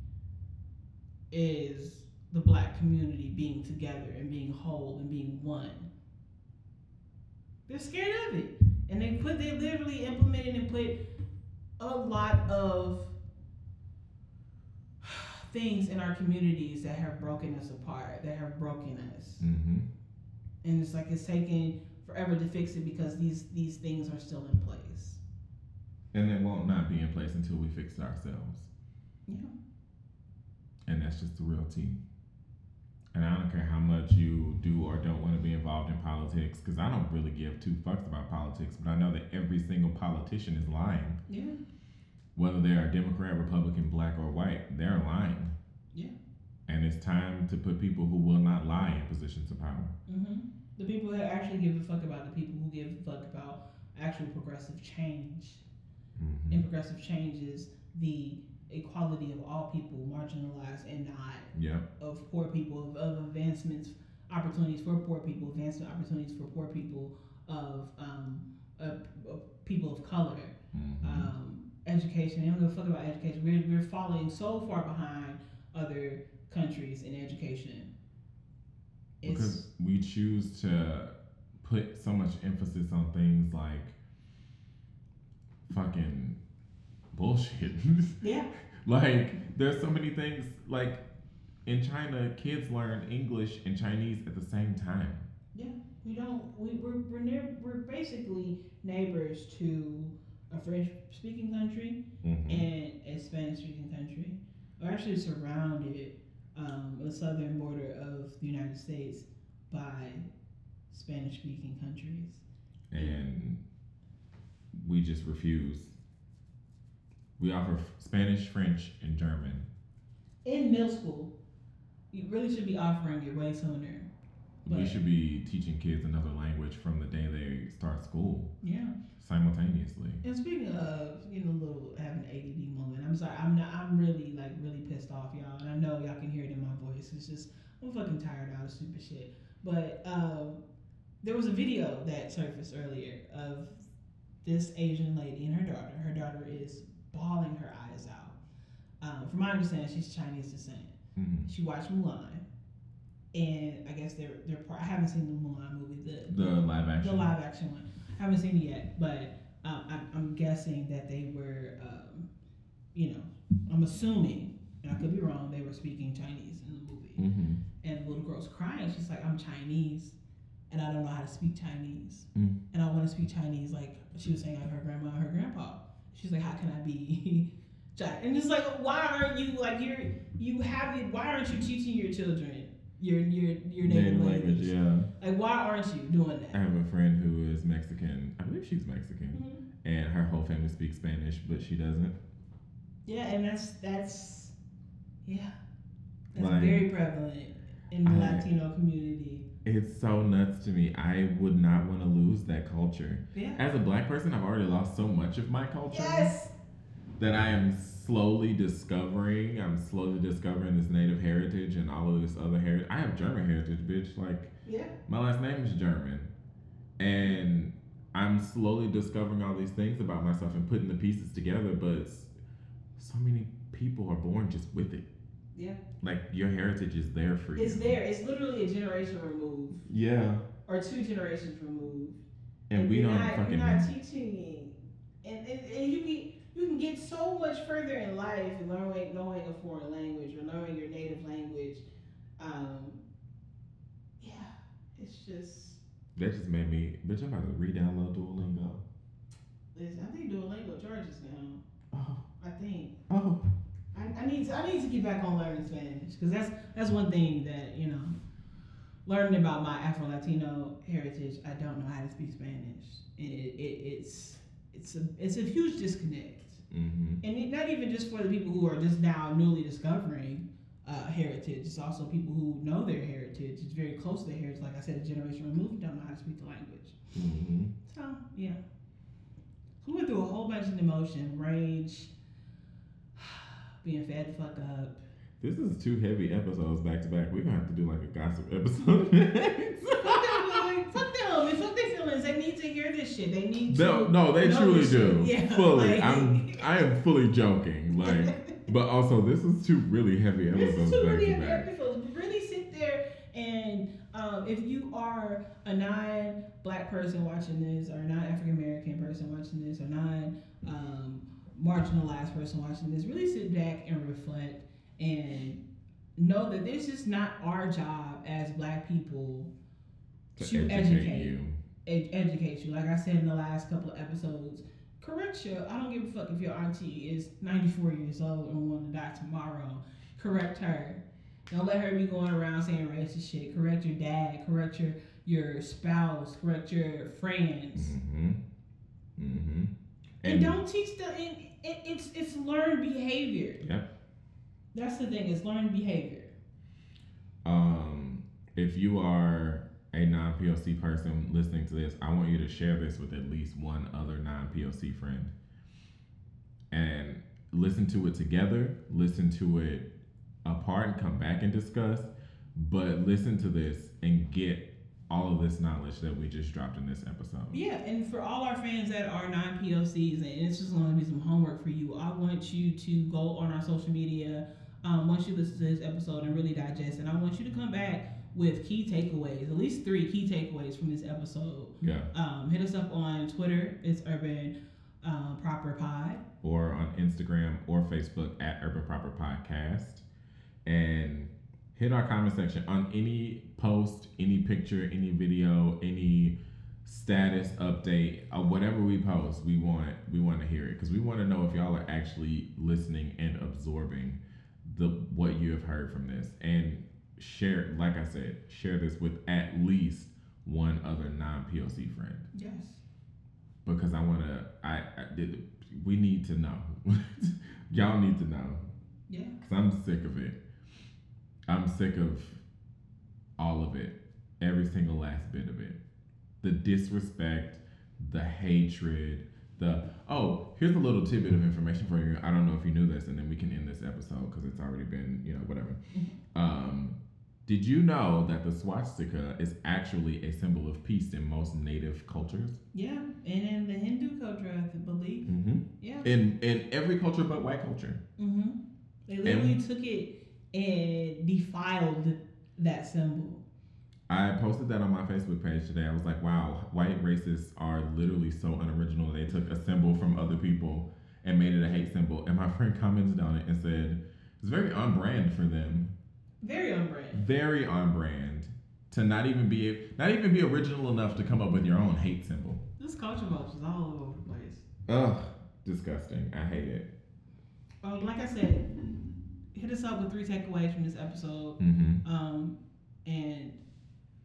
is the black community being together and being whole and being one. They're scared of it. And they put they literally implemented and put a lot of things in our communities that have broken us apart, that have broken us. Mm-hmm. And it's like it's taking forever to fix it because these these things are still in place. And it won't not be in place until we fix it ourselves. Yeah. And that's just the real tea. And I don't care how much you do or don't want to be involved in politics, because I don't really give two fucks about politics, but I know that every single politician is lying. Yeah. Whether they are Democrat, Republican, black, or white, they're lying. Yeah. And it's time to put people who will not lie in positions of power. hmm The people that actually give a fuck about the people who give a fuck about actual progressive change. Mm-hmm. And progressive change is the equality of all people, marginalized and not Yep. of poor people, of, of advancements, opportunities for poor people, advancement opportunities for poor people, of, um, of, of people of color, Mm-hmm. um, education. They don't give a fuck about education. We're, we're falling so far behind other countries in education. It's, because we choose to put so much emphasis on things like fucking bullshit. yeah, like there's so many things like in China, kids learn English and Chinese at the same time. Yeah, we don't. We, we're we're near. We're basically neighbors to a French-speaking country Mm-hmm. and a Spanish-speaking country. We're actually surrounded um, the southern border of the United States by Spanish-speaking countries. and we just refuse. We offer Spanish, French, and German. In middle school, you really should be offering it way sooner. We should be teaching kids another language from the day they start school Yeah. simultaneously. And speaking of, you know, a little having an ADD moment, I'm sorry, I'm not, I'm really like really pissed off, y'all, and I know y'all can hear it in my voice. It's just I'm fucking tired out of stupid shit. But um, there was a video that surfaced earlier of this Asian lady and her daughter. Her daughter is bawling her eyes out. Um, from my understanding, she's Chinese descent. Mhm. She watched Mulan, and I guess they're they're. Part, I haven't seen the Mulan movie. The The live action. the live action one. I haven't seen it yet, but um, I'm, I'm guessing that they were, um, you know, I'm assuming, and I could be wrong, they were speaking Chinese in the movie. Mm-hmm. And the little girl's crying. She's like, I'm Chinese, and I don't know how to speak Chinese. Mm. And I want to speak Chinese like she was saying, like her grandma and her grandpa. She's like, how can I be Chi-" And it's like, why aren't you, like, you're, you have it, why aren't you teaching your children your, your, your native, language? yeah. Like, why aren't you doing that? I have a friend who is Mexican. I believe she's Mexican, Mhm. and her whole family speaks Spanish, but she doesn't. Yeah, and that's that's yeah, that's Like, very prevalent in the I- Latino community. it's so nuts to me. I would not want to lose that culture. Yeah. As a black person, I've already lost so much of my culture Yes. that I am slowly discovering. I'm slowly discovering this native heritage and all of this other heritage. I have German heritage, bitch. Like Yeah. my last name is German, and I'm slowly discovering all these things about myself and putting the pieces together. But so many people are born just with it. Yeah. Like your heritage is there for you. It's there. It's literally a generation removed, Yeah, or two generations removed. and we don't not, fucking You're not know. teaching, and, and, and you can you can get so much further in life learning knowing a foreign language or knowing your native language. Um, yeah, it's just. That just made me. Bitch, I'm about to re-download Duolingo. Listen, I think Duolingo charges now. Oh, I think. oh. I, I need to, I need to get back on learning Spanish because that's that's one thing that you know learning about my Afro Latino heritage. I don't know how to speak Spanish, and it, it it's it's a it's a huge disconnect, Mm-hmm. and it, not even just for the people who are just now newly discovering uh, heritage. It's also people who know their heritage. It's very close to their heritage. Like I said, a generation removed don't know how to speak the language. Mm-hmm. So yeah, we went through a whole bunch of emotion, rage, being fed the fuck up. This is two heavy episodes back to back. We're gonna have to do like a gossip episode. fuck them, man. fuck them, and fuck their feelings. They need to hear this shit. They need no, to. no, they truly do. Yeah, fully. like- I'm I am fully joking. Like but also this is two really heavy This episodes is two really heavy episodes. Really sit there and um, if you are a non-black person watching this, or a non-African American person watching this, or non um, marginalized person watching this, really sit back and reflect and know that this is not our job as black people To, to educate, educate. you. Ed- educate you. Like I said in the last couple of episodes, correct your. I don't give a fuck if your auntie is 94 years old and want to die tomorrow. Correct her. Don't let her be going around saying racist shit. Correct your dad. Correct your your spouse. Correct your friends. Mm-hmm. Mm-hmm. And, don't teach them. And it, it's it's learned behavior. Yep. That's the thing. It's learned behavior. Um, if you are a non POC person listening to this, I want you to share this with at least one other non POC friend and listen to it together, listen to it apart, and come back and discuss. But listen to this and get all of this knowledge that we just dropped in this episode. Yeah, and for all our fans that are non POCs, and it's just going to be some homework for you, I want you to go on our social media um, once you listen to this episode and really digest. And I want you to come back with key takeaways, at least three key takeaways from this episode. Yeah. Um, hit us up on Twitter, it's Urban um, Proper Pod. or on Instagram or Facebook at Urban Proper Podcast. And hit our comment section on any post, any picture, any video, any status update, or whatever we post. We want we want to hear it because we want to know if y'all are actually listening and absorbing the what you have heard from this and share. Like I said, share this with at least one other non POC friend Yes. because I want to. I, I did. We need to know. Y'all need to know Yeah. because I'm sick of it. I'm sick of all of it, every single last bit of it. The disrespect, the hatred, the oh. Here's a little tidbit of information for you. I don't know if you knew this, and then we can end this episode because it's already been you know whatever. Um, did you know that the swastika is actually a symbol of peace in most native cultures? Yeah. And in the Hindu culture, I believe. Mm-hmm. Yeah. in in every culture but white culture. Mm-hmm. They literally took it and defiled that symbol. I posted that on my Facebook page today. I was like, wow, white racists are literally so unoriginal. They took a symbol from other people and made it a hate symbol. And my friend commented on it and said, it's very on brand for them. Very on brand. Very on brand to not even be not even be original enough to come up with your own hate symbol. This culture vulture is all over the place. Ugh, disgusting. I hate it. Um, like I said, hit us up with three takeaways from this episode. Mm-hmm. Um, and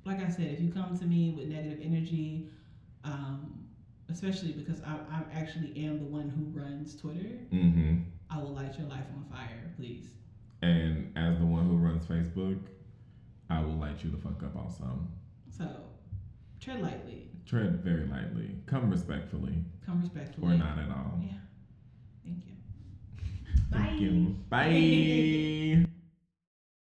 like I said, if you come to me with negative energy, um, especially because I, I actually am the one who runs Twitter, Mm-hmm. I will light your life on fire, please. And as the one who runs Facebook, I will light you the fuck up also. So tread lightly, Tread very lightly. Come respectfully, come respectfully. or not at all. Yeah. Thank you. Thank Bye. you. Bye.